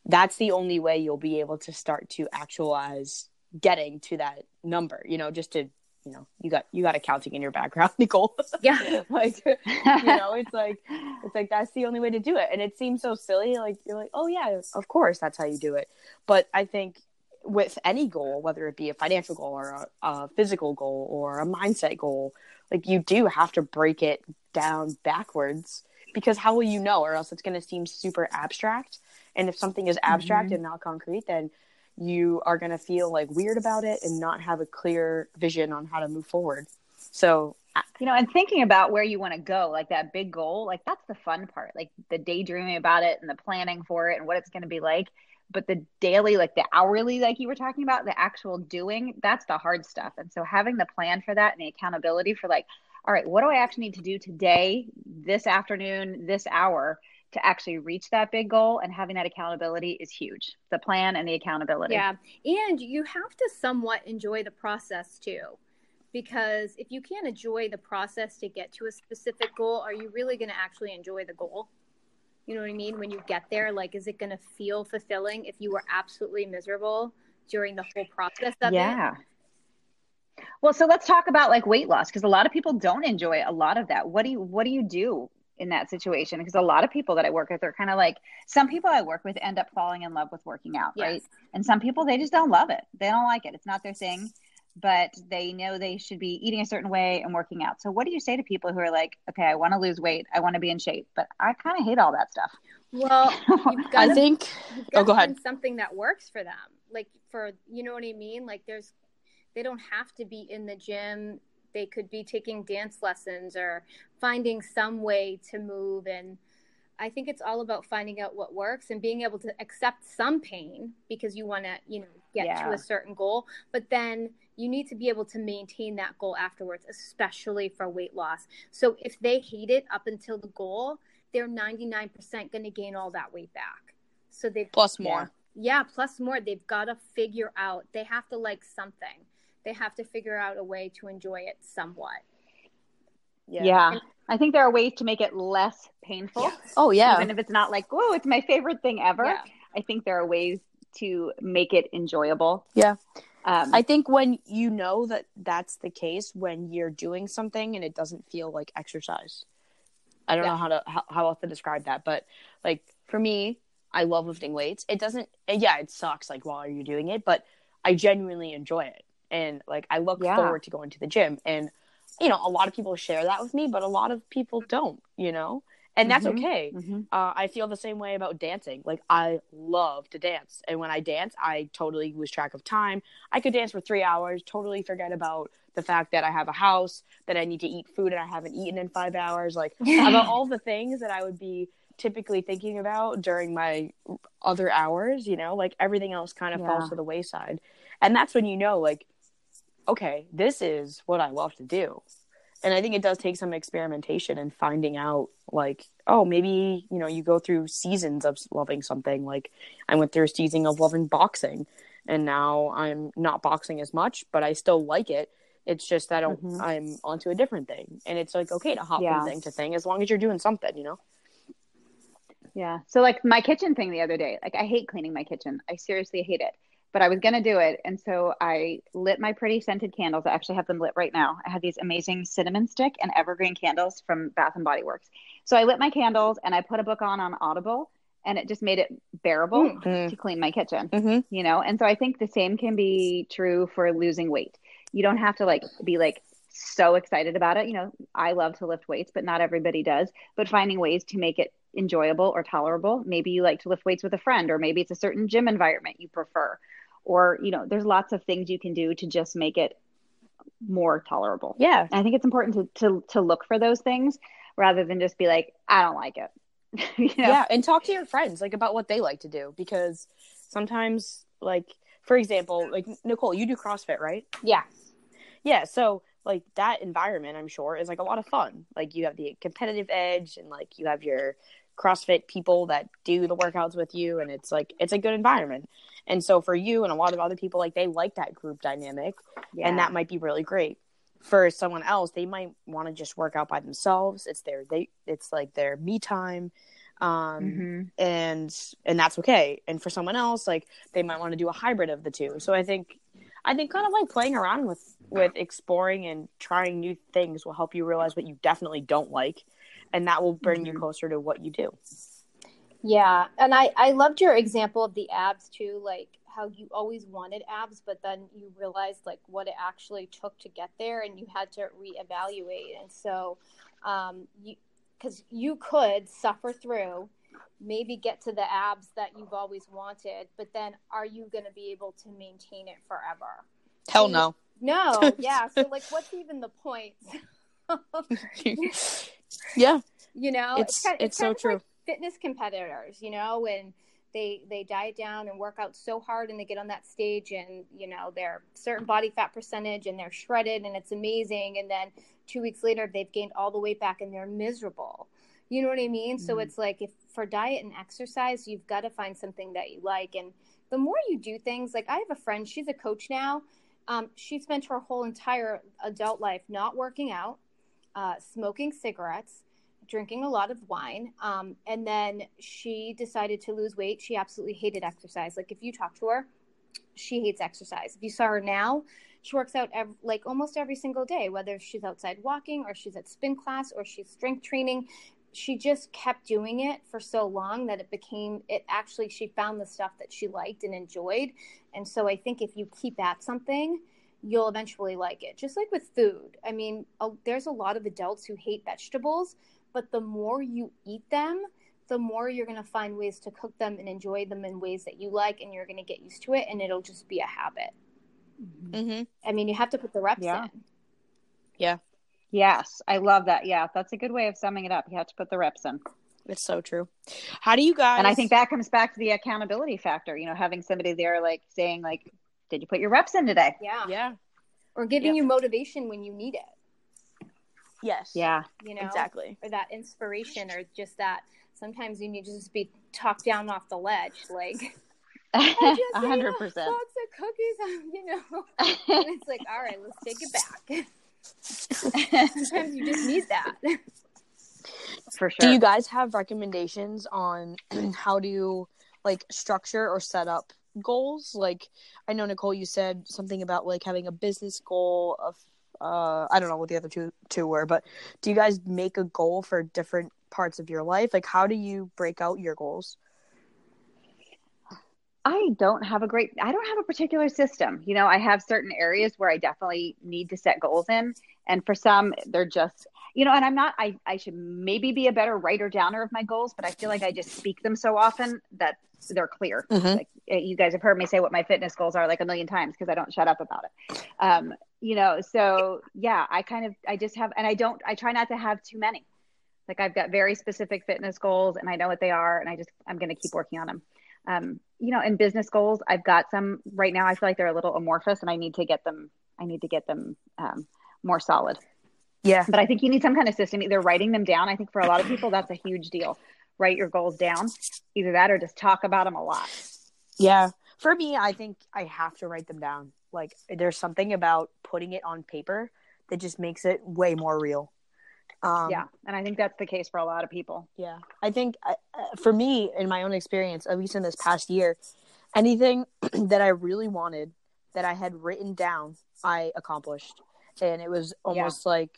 that's the only way you'll be able to start to actualize getting to that number. You know, just to you know you got you got accounting in your background Nichole. Yeah. Like you know it's like it's like that's the only way to do it. And it seems so silly like you're like oh yeah of course that's how you do it. But i think with any goal whether it be a financial goal or a, a physical goal or a mindset goal like you do have to break it down backwards because how will you know? Or else it's going to seem super abstract. And if something is abstract mm-hmm. and not concrete then you are going to feel like weird about it and not have a clear vision on how to move forward. So, you know, and thinking about where you want to go, like that big goal, like that's the fun part, like the daydreaming about it and the planning for it and what it's going to be like. But the daily, like the hourly, like you were talking about, the actual doing, that's the hard stuff. And so having the plan for that and the accountability for like, all right, what do I actually need to do today, this afternoon, this hour to actually reach that big goal and having that accountability is huge. The plan and the accountability. Yeah. And you have to somewhat enjoy the process too. Because if you can't enjoy the process to get to a specific goal are you really going to actually enjoy the goal? You know what i mean? When you get there like is it going to feel fulfilling if you were absolutely miserable during the whole process of yeah. it well, so let's talk about like weight loss because a lot of people don't enjoy a lot of that. What do you what do you do in that situation because a lot of people that I work with are kind of like some people I work with end up falling in love with working out, yes. right? And some people they just don't love it. They don't like it. It's not their thing, but they know they should be eating a certain way and working out. So what do you say to people who are like, okay, I want to lose weight, I want to be in shape, but I kind of hate all that stuff. Well, I think oh go ahead. Something that works for them. Like for you know what I mean? Like there's they don't have to be in the gym they could be taking dance lessons or finding some way to move and I think it's all about finding out what works and being able to accept some pain because you want to, you know, get yeah. to a certain goal, but then you need to be able to maintain that goal afterwards, especially for weight loss. So if they hate it up until the goal, they're 99% going to gain all that weight back. So they plus more. Yeah, yeah plus more. They've got to figure out. They have to like something they have to figure out a way to enjoy it somewhat. Yeah. yeah. And, I think there are ways to make it less painful. Yeah. Oh yeah. Even if it's not like, whoa, it's my favorite thing ever. Yeah. I think there are ways to make it enjoyable. Yeah. Um, I think when you know that that's the case, when you're doing something and it doesn't feel like exercise. I don't yeah. know how to how, how else to describe that, but like for me, I love lifting weights. It doesn't. Yeah, it sucks. Like while you're doing it, but I genuinely enjoy it and like I look yeah. forward to going to the gym. And you know a lot of people share that with me but a lot of people don't you know? And that's mm-hmm. okay. Mm-hmm. Uh, i feel the same way about dancing. Like i love to dance. And when i dance i totally lose track of time. I could dance for three hours totally forget about the fact that i have a house that i need to eat food and i haven't eaten in five hours. Like about all the things that i would be typically thinking about during my other hours you know? Like everything else kind of yeah. falls to the wayside. And that's when you know like okay, this is what I love to do. and I think it does take some experimentation and finding out like oh maybe you know you go through seasons of loving something. Like I went through a season of loving boxing and now I'm not boxing as much but I still like it. It's just that mm-hmm. I'm onto a different thing. And it's like okay to hop yeah. from thing to thing as long as you're doing something you know? Yeah. So like my kitchen thing the other day like I hate cleaning my kitchen. I seriously hate it but I was going to do it. And so I lit my pretty scented candles. I actually have them lit right now. I have these amazing cinnamon stick and evergreen candles from Bath and Body Works. So I lit my candles and I put a book on on Audible and it just made it bearable mm-hmm. to clean my kitchen, mm-hmm. you know? And so I think the same can be true for losing weight. You don't have to like be like so excited about it. You know, I love to lift weights, but not everybody does. But finding ways to make it enjoyable or tolerable. Maybe you like to lift weights with a friend, or maybe it's a certain gym environment you prefer or you know there's lots of things you can do to just make it more tolerable. Yeah. And i think it's important to, to to look for those things rather than just be like i don't like it. You know? yeah and talk to your friends like about what they like to do because sometimes like for example like Nichole you do crossfit right? Yeah. Yeah so like that environment i'm sure is like a lot of fun. Like you have the competitive edge and like you have your CrossFit people that do the workouts with you, and it's like it's a good environment. And so for you and a lot of other people, like they like that group dynamic, yeah. and that might be really great. For someone else, they might want to just work out by themselves. It's their they it's like their me time, um, mm-hmm. and and that's okay. And for someone else, like they might want to do a hybrid of the two. So I think I think kind of like playing around with with exploring and trying new things will help you realize what you definitely don't like and that will bring mm-hmm. you closer to what you do yeah and i i loved your example of the abs too like how you always wanted abs but then you realized like what it actually took to get there and you had to reevaluate. And so um you because you could suffer through maybe get to the abs that you've always wanted but then are you going to be able to maintain it forever? Hell no. No yeah so like what's even the point? Yeah. You know it's it's, kind of, it's, it's so true like fitness competitors you know when they they diet down and work out so hard and they get on that stage and you know they're certain body fat percentage and they're shredded and it's amazing. And then two weeks later they've gained all the weight back and they're miserable. You know what i mean? Mm-hmm. so it's like if for diet and exercise you've got to find something that you like. And the more you do things like i have a friend she's a coach now. Um, she spent her whole entire adult life not working out uh, smoking cigarettes, drinking a lot of wine. Um, and then she decided to lose weight. She absolutely hated exercise. Like if you talk to her, she hates exercise. If you saw her now, she works out every, like almost every single day, whether she's outside walking or she's at spin class or she's strength training. She just kept doing it for so long that it became it actually she found the stuff that she liked and enjoyed. And so I think if you keep at something, you'll eventually like it. Just like with food. I mean, a, there's a lot of adults who hate vegetables, but the more you eat them, the more you're going to find ways to cook them and enjoy them in ways that you like, and you're going to get used to it, and it'll just be a habit. Mm-hmm. I mean, you have to put the reps yeah. in. Yeah. Yes, I love that. Yeah, that's a good way of summing it up. You have to put the reps in. It's so true. How do you guys? And I think that comes back to the accountability factor. You know, having somebody there, like saying, like, did you put your reps in today? Yeah. Yeah. Or giving you motivation when you need it. Yes. Yeah. You know, exactly. Or that inspiration, or just that sometimes you need to just be talked down off the ledge. Like, a hundred percent. Lots of cookies, um, you know. and it's like, all right, let's take it back. Sometimes you just need that. For sure. Do you guys have recommendations on how to like structure or set up goals like i know Nichole you said something about like having a business goal of uh i don't know what the other two two were but do you guys make a goal for different parts of your life? Like how do you break out your goals? I don't have a great I don't have a particular system. You know, I have certain areas where I definitely need to set goals in. And for some they're just you know, and I'm not I I should maybe be a better writer downer of my goals, but I feel like I just speak them so often that they're clear. Mm-hmm. Like eh, you guys have heard me say what my fitness goals are like a million times because I don't shut up about it. Um, you know, so yeah, I kind of I just have and I don't I try not to have too many. Like I've got very specific fitness goals and I know what they are and I just I'm going to keep working on them. Um, you know, in business goals, I've got some right now. I feel like they're a little amorphous and I need to get them. I need to get them um, more solid. Yeah. But I think you need some kind of system, either writing them down. I think for a lot of people, that's a huge deal. Write your goals down, either that or just talk about them a lot. Yeah. For me, I think I have to write them down. Like, there's something about putting it on paper that just makes it way more real. Um, yeah, and I think that's the case for a lot of people. Yeah, I think uh, for me, in my own experience, at least in this past year, anything that I really wanted that I had written down, I accomplished, and it was almost yeah. like,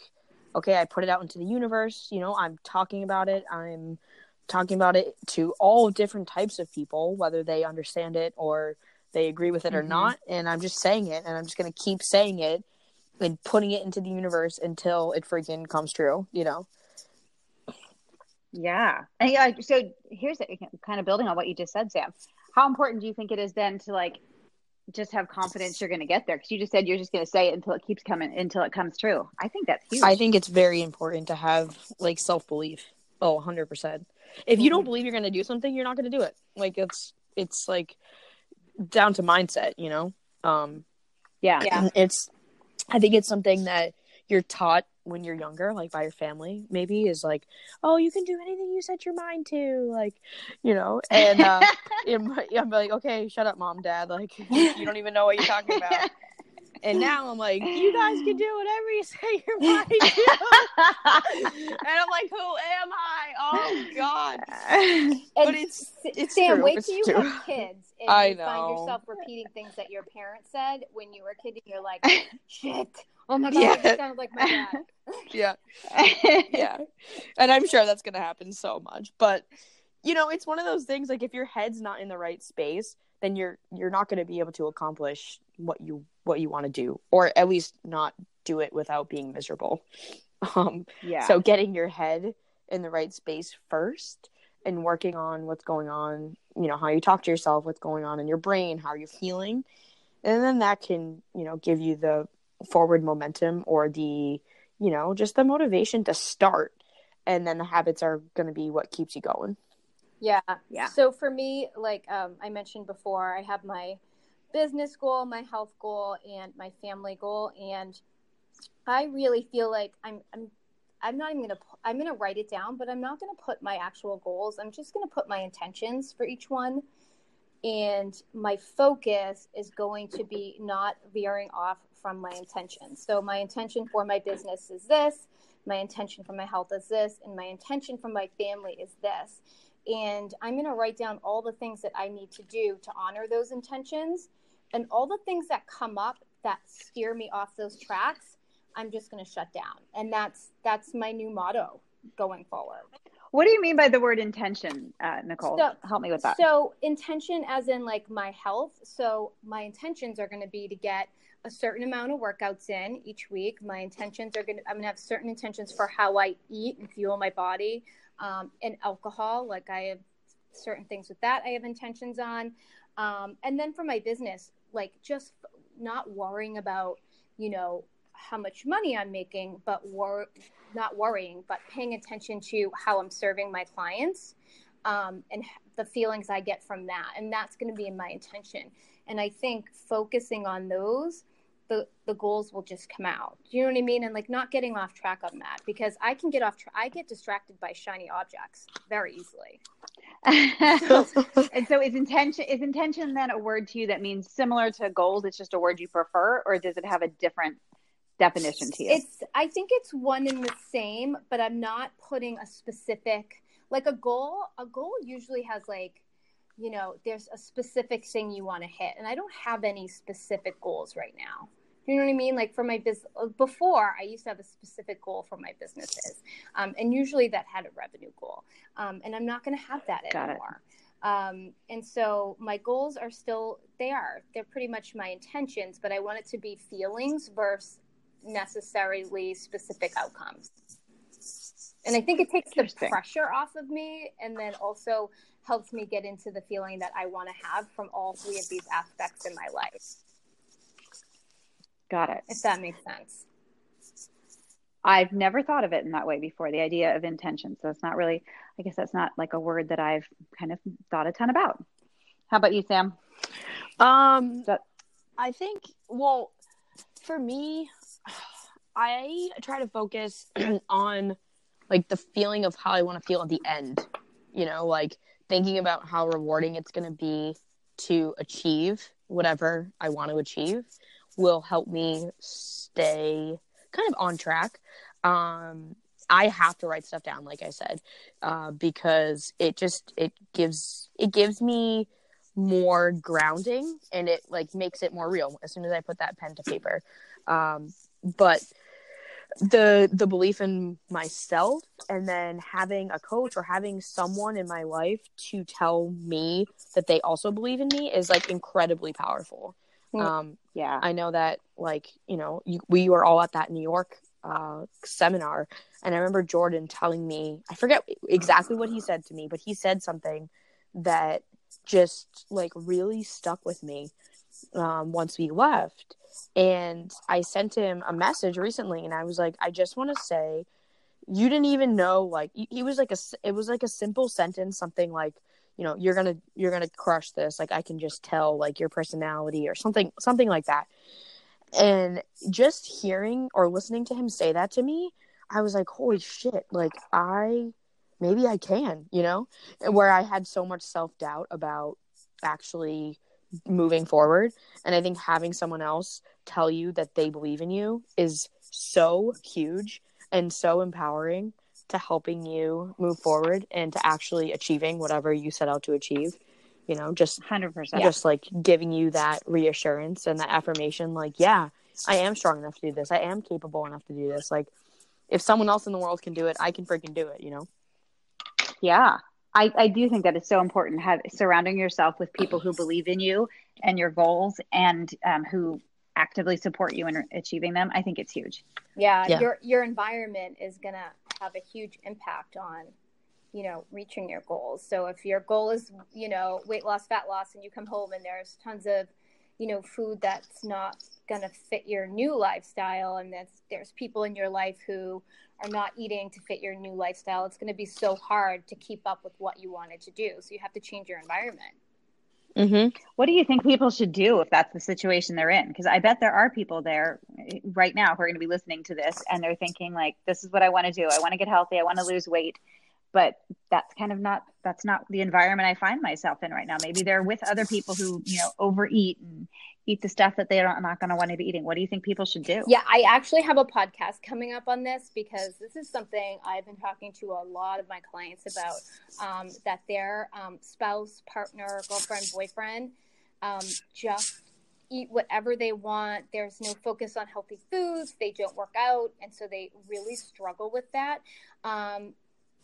okay, I put it out into the universe. You know, I'm talking about it. I'm talking about it to all different types of people, whether they understand it or they agree with it mm-hmm. or not. And I'm just saying it, and I'm just gonna keep saying it and putting it into the universe until it freaking comes true, you know? Yeah. And yeah, so here's the, kind of building on what you just said, Sam. How important do you think it is then to like just have confidence you're going to get there? Because you just said you're just going to say it until it keeps coming, until it comes true. I think that's huge. I think it's very important to have like self belief. Oh, 100%. If you mm-hmm. don't believe you're going to do something, you're not going to do it. Like it's, it's like down to mindset, you know? Um, yeah. yeah. It's, I think it's something that you're taught when you're younger, like by your family, maybe is like, oh, you can do anything you set your mind to, like, you know, and uh, I'm like, okay, shut up, mom, dad, like, you don't even know what you're talking about. And now I'm like, you guys can do whatever you say your mind to. and I'm like, who am I? Oh God. And but it's it's Sam, true. wait it's till you true. have kids and I you know. find yourself repeating things that your parents said when you were a kid and you're like, shit. Oh my god, yeah. sounded like my dad. yeah. yeah. And I'm sure that's gonna happen so much. But you know, it's one of those things like if your head's not in the right space, then you're you're not gonna be able to accomplish what you what you want to do or at least not do it without being miserable. Um yeah. so getting your head in the right space first and working on what's going on you know how you talk to yourself what's going on in your brain how you're feeling. And then that can you know give you the forward momentum or the you know just the motivation to start. And then the habits are going to be what keeps you going yeah yeah so for me like um, i mentioned before i have my business goal, my health goal, and my family goal. And I really feel like I'm I'm I'm not even gonna I'm gonna write it down, but I'm not gonna put my actual goals. I'm just gonna put my intentions for each one. And my focus is going to be not veering off from my intentions. So my intention for my business is this, my intention for my health is this, and my intention for my family is this. And I'm going to write down all the things that I need to do to honor those intentions. And all the things that come up that steer me off those tracks i'm just going to shut down. And that's that's my new motto going forward. What do you mean by the word intention uh, Nichole? So, help me with that. so intention as in like my health. So my intentions are going to be to get a certain amount of workouts in each week. My intentions are going to i'm going to have certain intentions for how i eat and fuel my body um, and alcohol like i have certain things with that i have intentions on. Um, and then for my business like just not worrying about you know how much money i'm making but wor- not worrying but paying attention to how i'm serving my clients um, and the feelings i get from that. And that's going to be in my intention. And i think focusing on those the the goals will just come out. Do you know what I mean? And like not getting off track on that because I can get off. Tra- I get distracted by shiny objects very easily. and so is intention is intention then a word to you that means similar to goals? It's just a word you prefer, or does it have a different definition to you? It's I think it's one and the same, but I'm not putting a specific like a goal. A goal usually has like you know there's a specific thing you want to hit and i don't have any specific goals right now you know what I mean? Like for my business, before I used to have a specific goal for my businesses, um, and usually that had a revenue goal, um, and I'm not going to have that Got anymore. Um, and so my goals are still they are they're pretty much my intentions, but I want it to be feelings versus necessarily specific outcomes. And I think it takes the pressure off of me, and then also helps me get into the feeling that I want to have from all three of these aspects in my life. Got it. If that makes sense. I've never thought of it in that way before, the idea of intention. So it's not really, I guess that's not like a word that I've kind of thought a ton about. How about you, Sam? Um, that- I think, well, for me, I try to focus on like the feeling of how I want to feel at the end. You know, like thinking about how rewarding it's going to be to achieve whatever I want to achieve will help me stay kind of on track. Um, I have to write stuff down, like I said, uh, because it just it gives it gives me more grounding and it like makes it more real as soon as I put that pen to paper. Um, but the the belief in myself and then having a coach or having someone in my life to tell me that they also believe in me is like incredibly powerful. Um yeah. I know that like you know you, we were all at that new york uh seminar and i remember jordan telling me i forget exactly what he said to me but he said something that just like really stuck with me um once we left. And I sent him a message recently and I was like, I just want to say you didn't even know like he was like a it was like a simple sentence something like you know you're gonna you're gonna crush this. Like i can just tell like your personality or something something like that. And just hearing or listening to him say that to me i was like holy shit like i maybe i can you know? Where i had so much self-doubt about actually moving forward. And I think having someone else tell you that they believe in you is so huge and so empowering to helping you move forward and to actually achieving whatever you set out to achieve. You know, just 100%. Just like giving you that reassurance and that affirmation, like, yeah, I am strong enough to do this. I am capable enough to do this. Like, if someone else in the world can do it, I can freaking do it, you know? Yeah. I, I do think that it's so important have surrounding yourself with people who believe in you and your goals and um, who actively support you in achieving them. I think it's huge. Yeah, yeah. your your environment is gonna have a huge impact on you know reaching your goals. So if your goal is you know weight loss, fat loss, and you come home and there's tons of you know food that's not going to fit your new lifestyle and that's there's people in your life who are not eating to fit your new lifestyle it's going to be so hard to keep up with what you wanted to do so you have to change your environment mm-hmm. what do you think people should do if that's the situation they're in? Because i bet there are people there eh, right now who are going to be listening to this and they're thinking like this is what i want to do. I want to get healthy. I want to lose weight but that's kind of not that's not the environment I find myself in right now. Maybe they're with other people who you know overeat and eat the stuff that they're not going to want to be eating. What do you think people should do? Yeah, I actually have a podcast coming up on this because this is something I've been talking to a lot of my clients about. Um, that their um, spouse, partner, girlfriend, boyfriend um, just eat whatever they want. There's no focus on healthy foods. They don't work out, and so they really struggle with that. Um,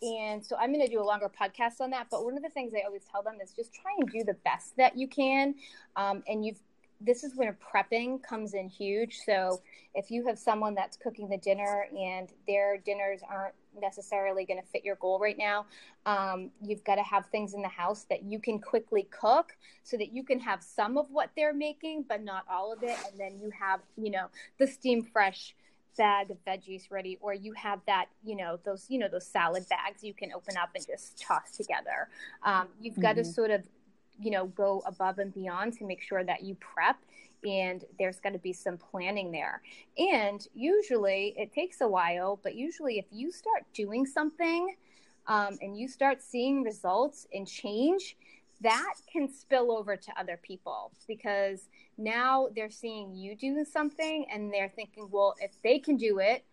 and so I'm going to do a longer podcast on that. But one of the things I always tell them is just try and do the best that you can. Um, and you've this is where prepping comes in huge. So if you have someone that's cooking the dinner and their dinners aren't necessarily going to fit your goal right now, um, you've got to have things in the house that you can quickly cook so that you can have some of what they're making, but not all of it. And then you have, you know, the steam fresh bag of veggies ready or you have that you know those you know those salad bags you can open up and just toss together um, you've mm-hmm. got to sort of you know go above and beyond to make sure that you prep and there's got to be some planning there and usually it takes a while but usually if you start doing something um, and you start seeing results and change that can spill over to other people because now they're seeing you do something and they're thinking, well, if they can do it,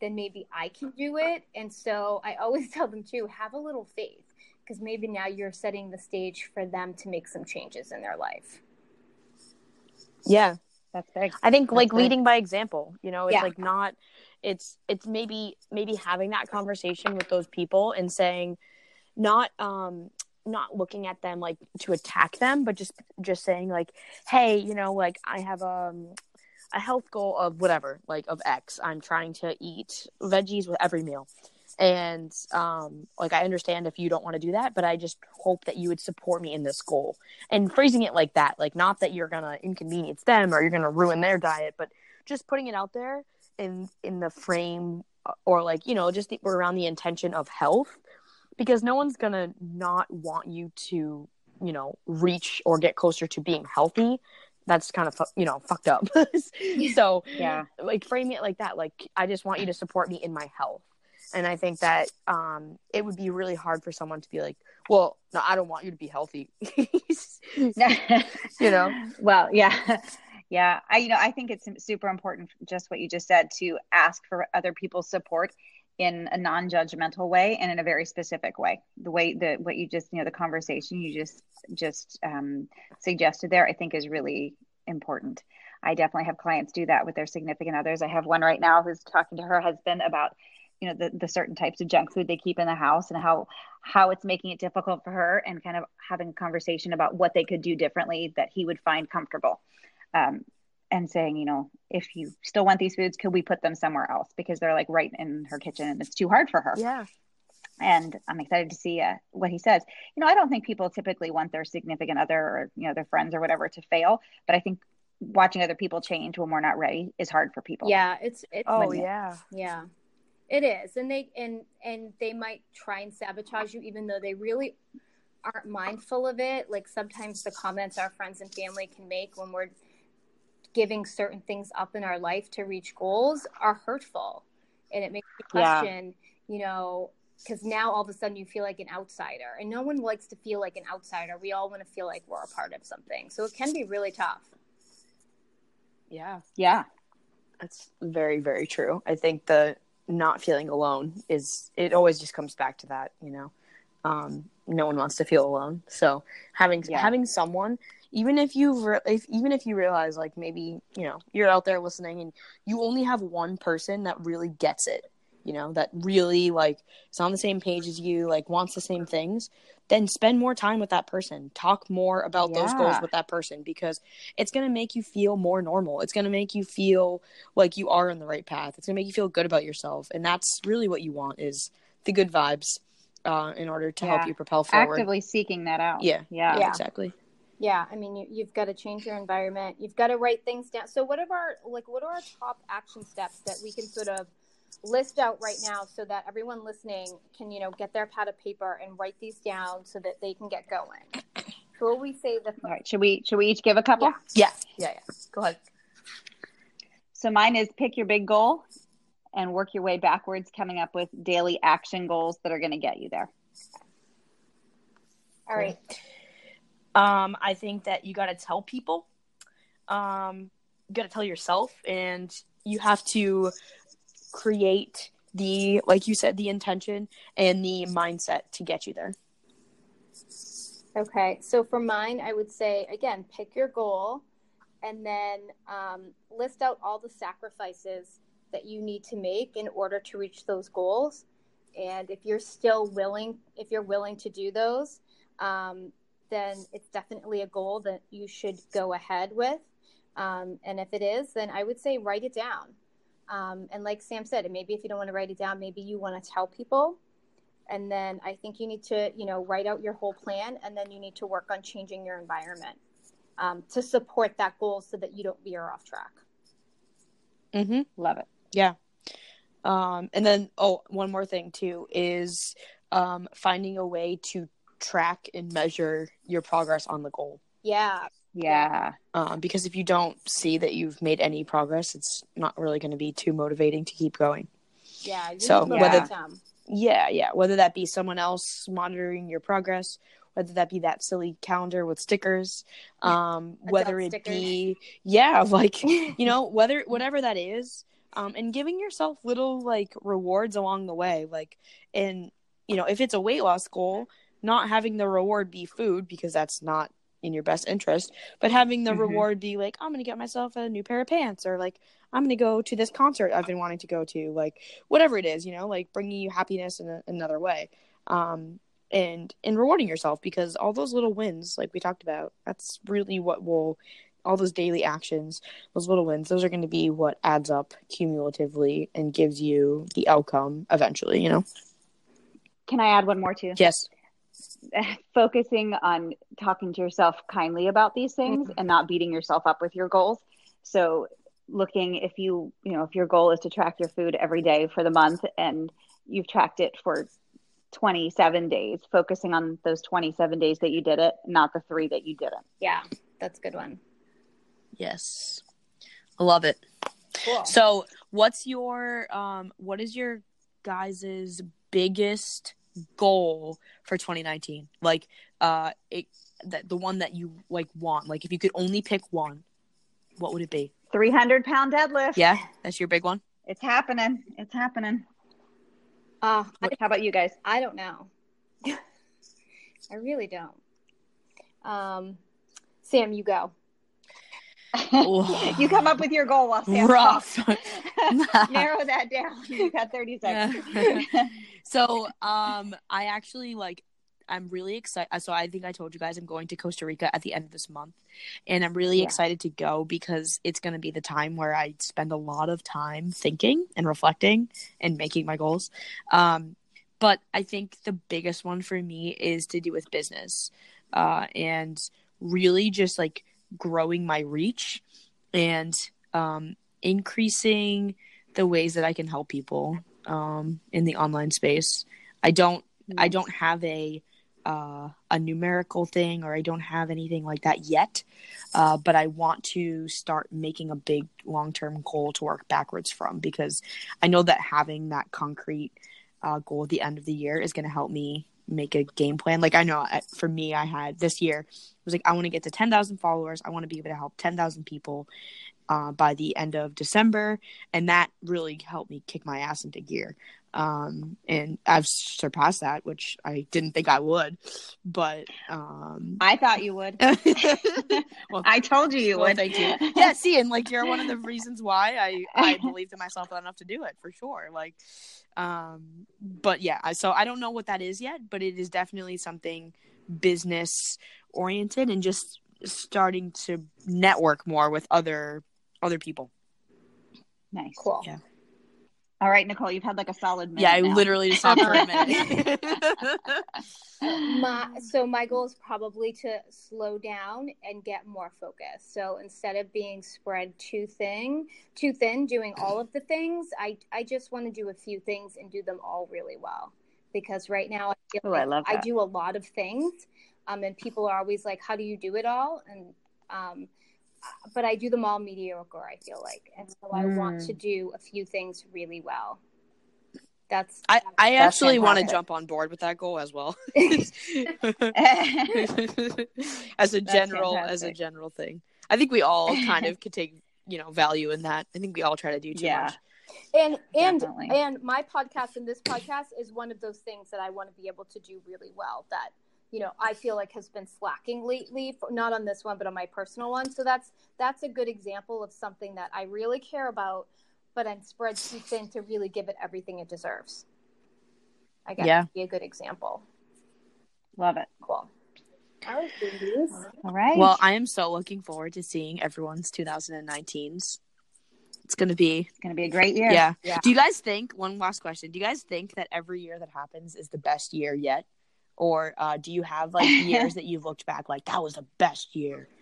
then maybe I can do it. And so I always tell them too, have a little faith because maybe now you're setting the stage for them to make some changes in their life. Yeah. That's big. I think That's like big. leading by example, you know, it's yeah. like not it's it's maybe maybe having that conversation with those people and saying not um not looking at them like to attack them, but just just saying like, hey, you know, like I have um a health goal of whatever, like of X. I'm trying to eat veggies with every meal. And um like I understand if you don't want to do that, but I just hope that you would support me in this goal. And phrasing it like that, like not that you're to inconvenience them or you're to ruin their diet, but just putting it out there in in the frame or like, you know, just the, around the intention of health because no one's gonna not want you to you know reach or get closer to being healthy. That's kind of you know fucked up. So yeah. like frame it like that. Like i just want you to support me in my health. And i think that um it would be really hard for someone to be like well no i don't want you to be healthy. You know? Well yeah. Yeah. I you know i think it's super important just what you just said to ask for other people's support in a non-judgmental way and in a very specific way. The way that what you just you know the conversation you just just um, suggested there i think is really important. I definitely have clients do that with their significant others. I have one right now who's talking to her husband about you know the, the certain types of junk food they keep in the house and how how it's making it difficult for her and kind of having a conversation about what they could do differently that he would find comfortable. Um, and saying, you know, if you still want these foods, could we put them somewhere else? Because they're like right in her kitchen and it's too hard for her. Yeah. And I'm excited to see uh, what he says. You know, I don't think people typically want their significant other or, you know, their friends or whatever to fail, but I think watching other people change when we're not ready is hard for people. Yeah. It's, it's, oh, yeah. Yeah. It is. And they, and, and they might try and sabotage you, even though they really aren't mindful of it. Like sometimes the comments our friends and family can make when we're, giving certain things up in our life to reach goals are hurtful. And it makes you question yeah. you know because now all of a sudden you feel like an outsider. And no one likes to feel like an outsider. We all want to feel like we're a part of something. So it can be really tough. Yeah. Yeah. That's very very true. I think the not feeling alone is it always just comes back to that you know? Um, no one wants to feel alone. So having yeah. having someone even if you re- if even if you realize like maybe you know you're out there listening and you only have one person that really gets it you know that really like is on the same page as you like wants the same things then spend more time with that person. Talk more about yeah. those goals with that person because it's going to make you feel more normal. It's going to make you feel like you are on the right path. It's going to make you feel good about yourself. And that's really what you want is the good vibes uh, in order to yeah. help you propel forward. Actively seeking that out. Yeah. Yeah, yeah. exactly yeah i mean you, you've got to change your environment. You've got to write things down. So what are our like what are our top action steps that we can sort of list out right now so that everyone listening can you know get their pad of paper and write these down so that they can get going? So will we say the all right should we should we each give a couple? Yeah. Yeah yeah, yeah. go ahead. So mine is pick your big goal and work your way backwards coming up with daily action goals that are going to get you there. All right um, I think that you got to tell people. Um, you got to tell yourself, and you have to create the, like you said, the intention and the mindset to get you there. Okay, so for mine, I would say again, pick your goal, and then um, list out all the sacrifices that you need to make in order to reach those goals. And if you're still willing, if you're willing to do those, um, then it's definitely a goal that you should go ahead with. Um, and if it is, then I would say write it down. Um, and like Sam said, maybe if you don't want to write it down, maybe you want to tell people. And then I think you need to, you know, write out your whole plan, and then you need to work on changing your environment um, to support that goal, so that you don't veer off track. Mm-hmm. Love it. Yeah. Um, and then, oh, one more thing too is um, finding a way to track and measure your progress on the goal. Yeah. Yeah. Um, because if you don't see that you've made any progress, it's not really going to be too motivating to keep going. Yeah. So whether yeah, yeah, whether that be someone else monitoring your progress, whether that be that silly calendar with stickers, um, whether it stickers. be yeah, like you know, whether whatever that is, um, and giving yourself little like rewards along the way, like and you know, if it's a weight loss goal, not having the reward be food because that's not in your best interest, but having the mm-hmm. reward be like, I'm going to get myself a new pair of pants or like, I'm going to go to this concert I've been wanting to go to, like whatever it is, you know, like bringing you happiness in a, another way. Um, and and rewarding yourself because all those little wins like we talked about that's really what will all those daily actions those little wins those are going to be what adds up cumulatively and gives you the outcome eventually you know can i add one more too yes focusing on talking to yourself kindly about these things mm-hmm. and not beating yourself up with your goals. So looking if you, you know, if your goal is to track your food every day for the month and you've tracked it for 27 days, focusing on those 27 days that you did it, not the 3 that you didn't. Yeah, that's a good one. Yes. I love it. Cool. So, what's your um what is your guys's biggest goal for 2019? Like uh it that the one that you like want. Like if you could only pick one, what would it be? 300 pound deadlift. Yeah, that's your big one. It's happening. It's happening. uh, I, How about you guys? I don't know. I really don't. Um, Sam, you go. you come up with your goal while Sam Rough. Narrow that down. You got 30 seconds. so um i actually like i'm really excited so i think i told you guys i'm going to costa rica at the end of this month and i'm really Yeah. excited to go because it's going to be the time where i spend a lot of time thinking and reflecting and making my goals um but i think the biggest one for me is to do with business uh and really just like growing my reach and um increasing the ways that i can help people um, in the online space. I don't I don't have a uh, a numerical thing or I don't have anything like that yet. Uh, but I want to start making a big long term goal to work backwards from because I know that having that concrete uh, goal at the end of the year is going to help me make a game plan. Like I know for me, I had this year it was like I want to get to ten thousand followers. I want to be able to help ten thousand people uh, by the end of December, and that really helped me kick my ass into gear. Um, and I've surpassed that, which I didn't think I would, but um, I thought you would. well, I told you you well, would. thank you. Yeah, see, and like you're one of the reasons why I I believed in myself enough to do it for sure. Like, um, but yeah, I- so I don't know what that is yet, but it is definitely something business oriented and just starting to network more with other other people. Nice. Cool. Yeah. All right, Nichole, you've had like a solid minute. yeah, I now. literally just talked for a minute. my so my goal is probably to slow down and get more focused so instead of being spread too thin too thin doing all of the things i i just want to do a few things and do them all really well because right now i feel Ooh, I like love I do a lot of things um and people are always like how do you do it all and um but i do them all mediocre i feel like and so i want Mm. to do a few things really well that's I, I That's actually want to jump on board with that goal as well. as a general as a general thing. I think we all kind of could take, you know, value in that. I think we all try to do too Yeah. much. and and Definitely. and my podcast and this podcast is one of those things that I want to be able to do really well that you know I feel like has been slacking lately for, not on this one but on my personal one so that's that's a good example of something that I really care about but I'm spread too thin to really give it everything it deserves I guess Yeah. be a good example Love it. cool all right, all right. Well, I am so looking forward to seeing everyone's 2019s. It's going to be it's gonna be a great year. yeah. Yeah. Do you guys think one last question? Do you guys think that every year that happens is the best year yet? Or uh, do you have like years that you've looked back like that was the best year?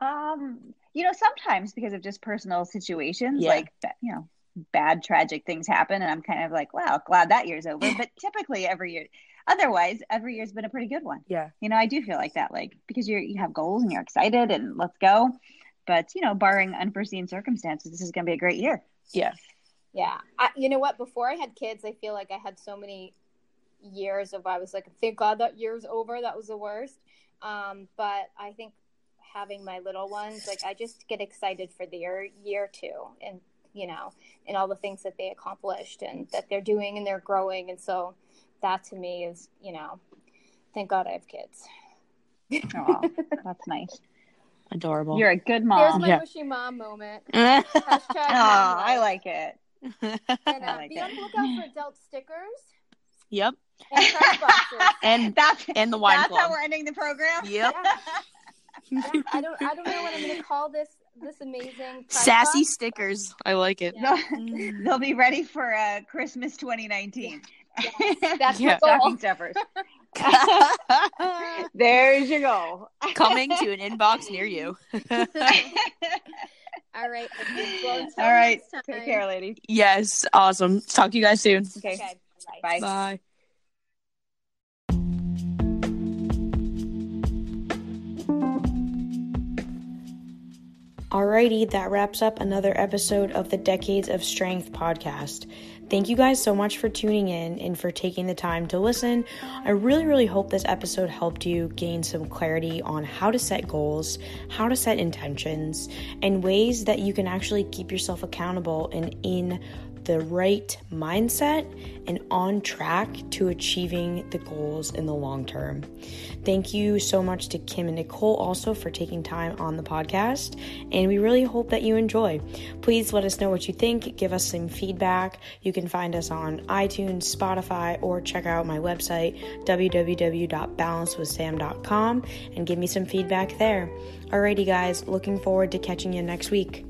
Um, you know, sometimes because of just personal situations, Yeah. like you know, bad tragic things happen, and I'm kind of like, wow, glad that year's over. But typically, every year, otherwise, every year's been a pretty good one. Yeah. You know, I do feel like that, like because you're you have goals and you're excited and let's go. But you know, barring unforeseen circumstances, this is going to be a great year. Yeah. Yeah. I, you know what? Before I had kids, I feel like I had so many years of I was like, thank God that year's over. That was the worst. Um, but I think having my little ones, like I just get excited for their year too, and you know, and all the things that they accomplished and that they're doing and they're growing. And so that to me is, you know, thank God I have kids. Oh, that's nice. Adorable. You're a good Here's mom. my Yeah. wishy mom moment. Hashtag Oh, I like it. And I uh, like be it. on the lookout for adult stickers and prize. And That's and the wine that's club. how we're ending the program. Yep. Yeah, I don't I don't know what I'm gonna call this this amazing Sassy box. stickers. I like it. Yeah. They'll be ready for uh, Christmas 2019. That's Yeah. the goal. Stocking stuffers. There's your goal. Coming to an inbox near you. All right. Well, All right. Take care, ladies. yes. Awesome. Talk to you guys soon. Okay. Okay. Bye. Bye. Bye. Alrighty, that wraps up another episode of the Decades of Strength podcast. Thank you guys so much for tuning in and for taking the time to listen. I really, really hope this episode helped you gain some clarity on how to set goals, how to set intentions, and ways that you can actually keep yourself accountable and in the right mindset and on track to achieving the goals in the long term. Thank you so much to Kim and Nichole also for taking time on the podcast, and we really hope that you enjoy. Please let us know what you think, give us some feedback. You can find us on iTunes, Spotify, or check out my website, www.balancewithsam.com, and give me some feedback there. Alrighty, guys, looking forward to catching you next week.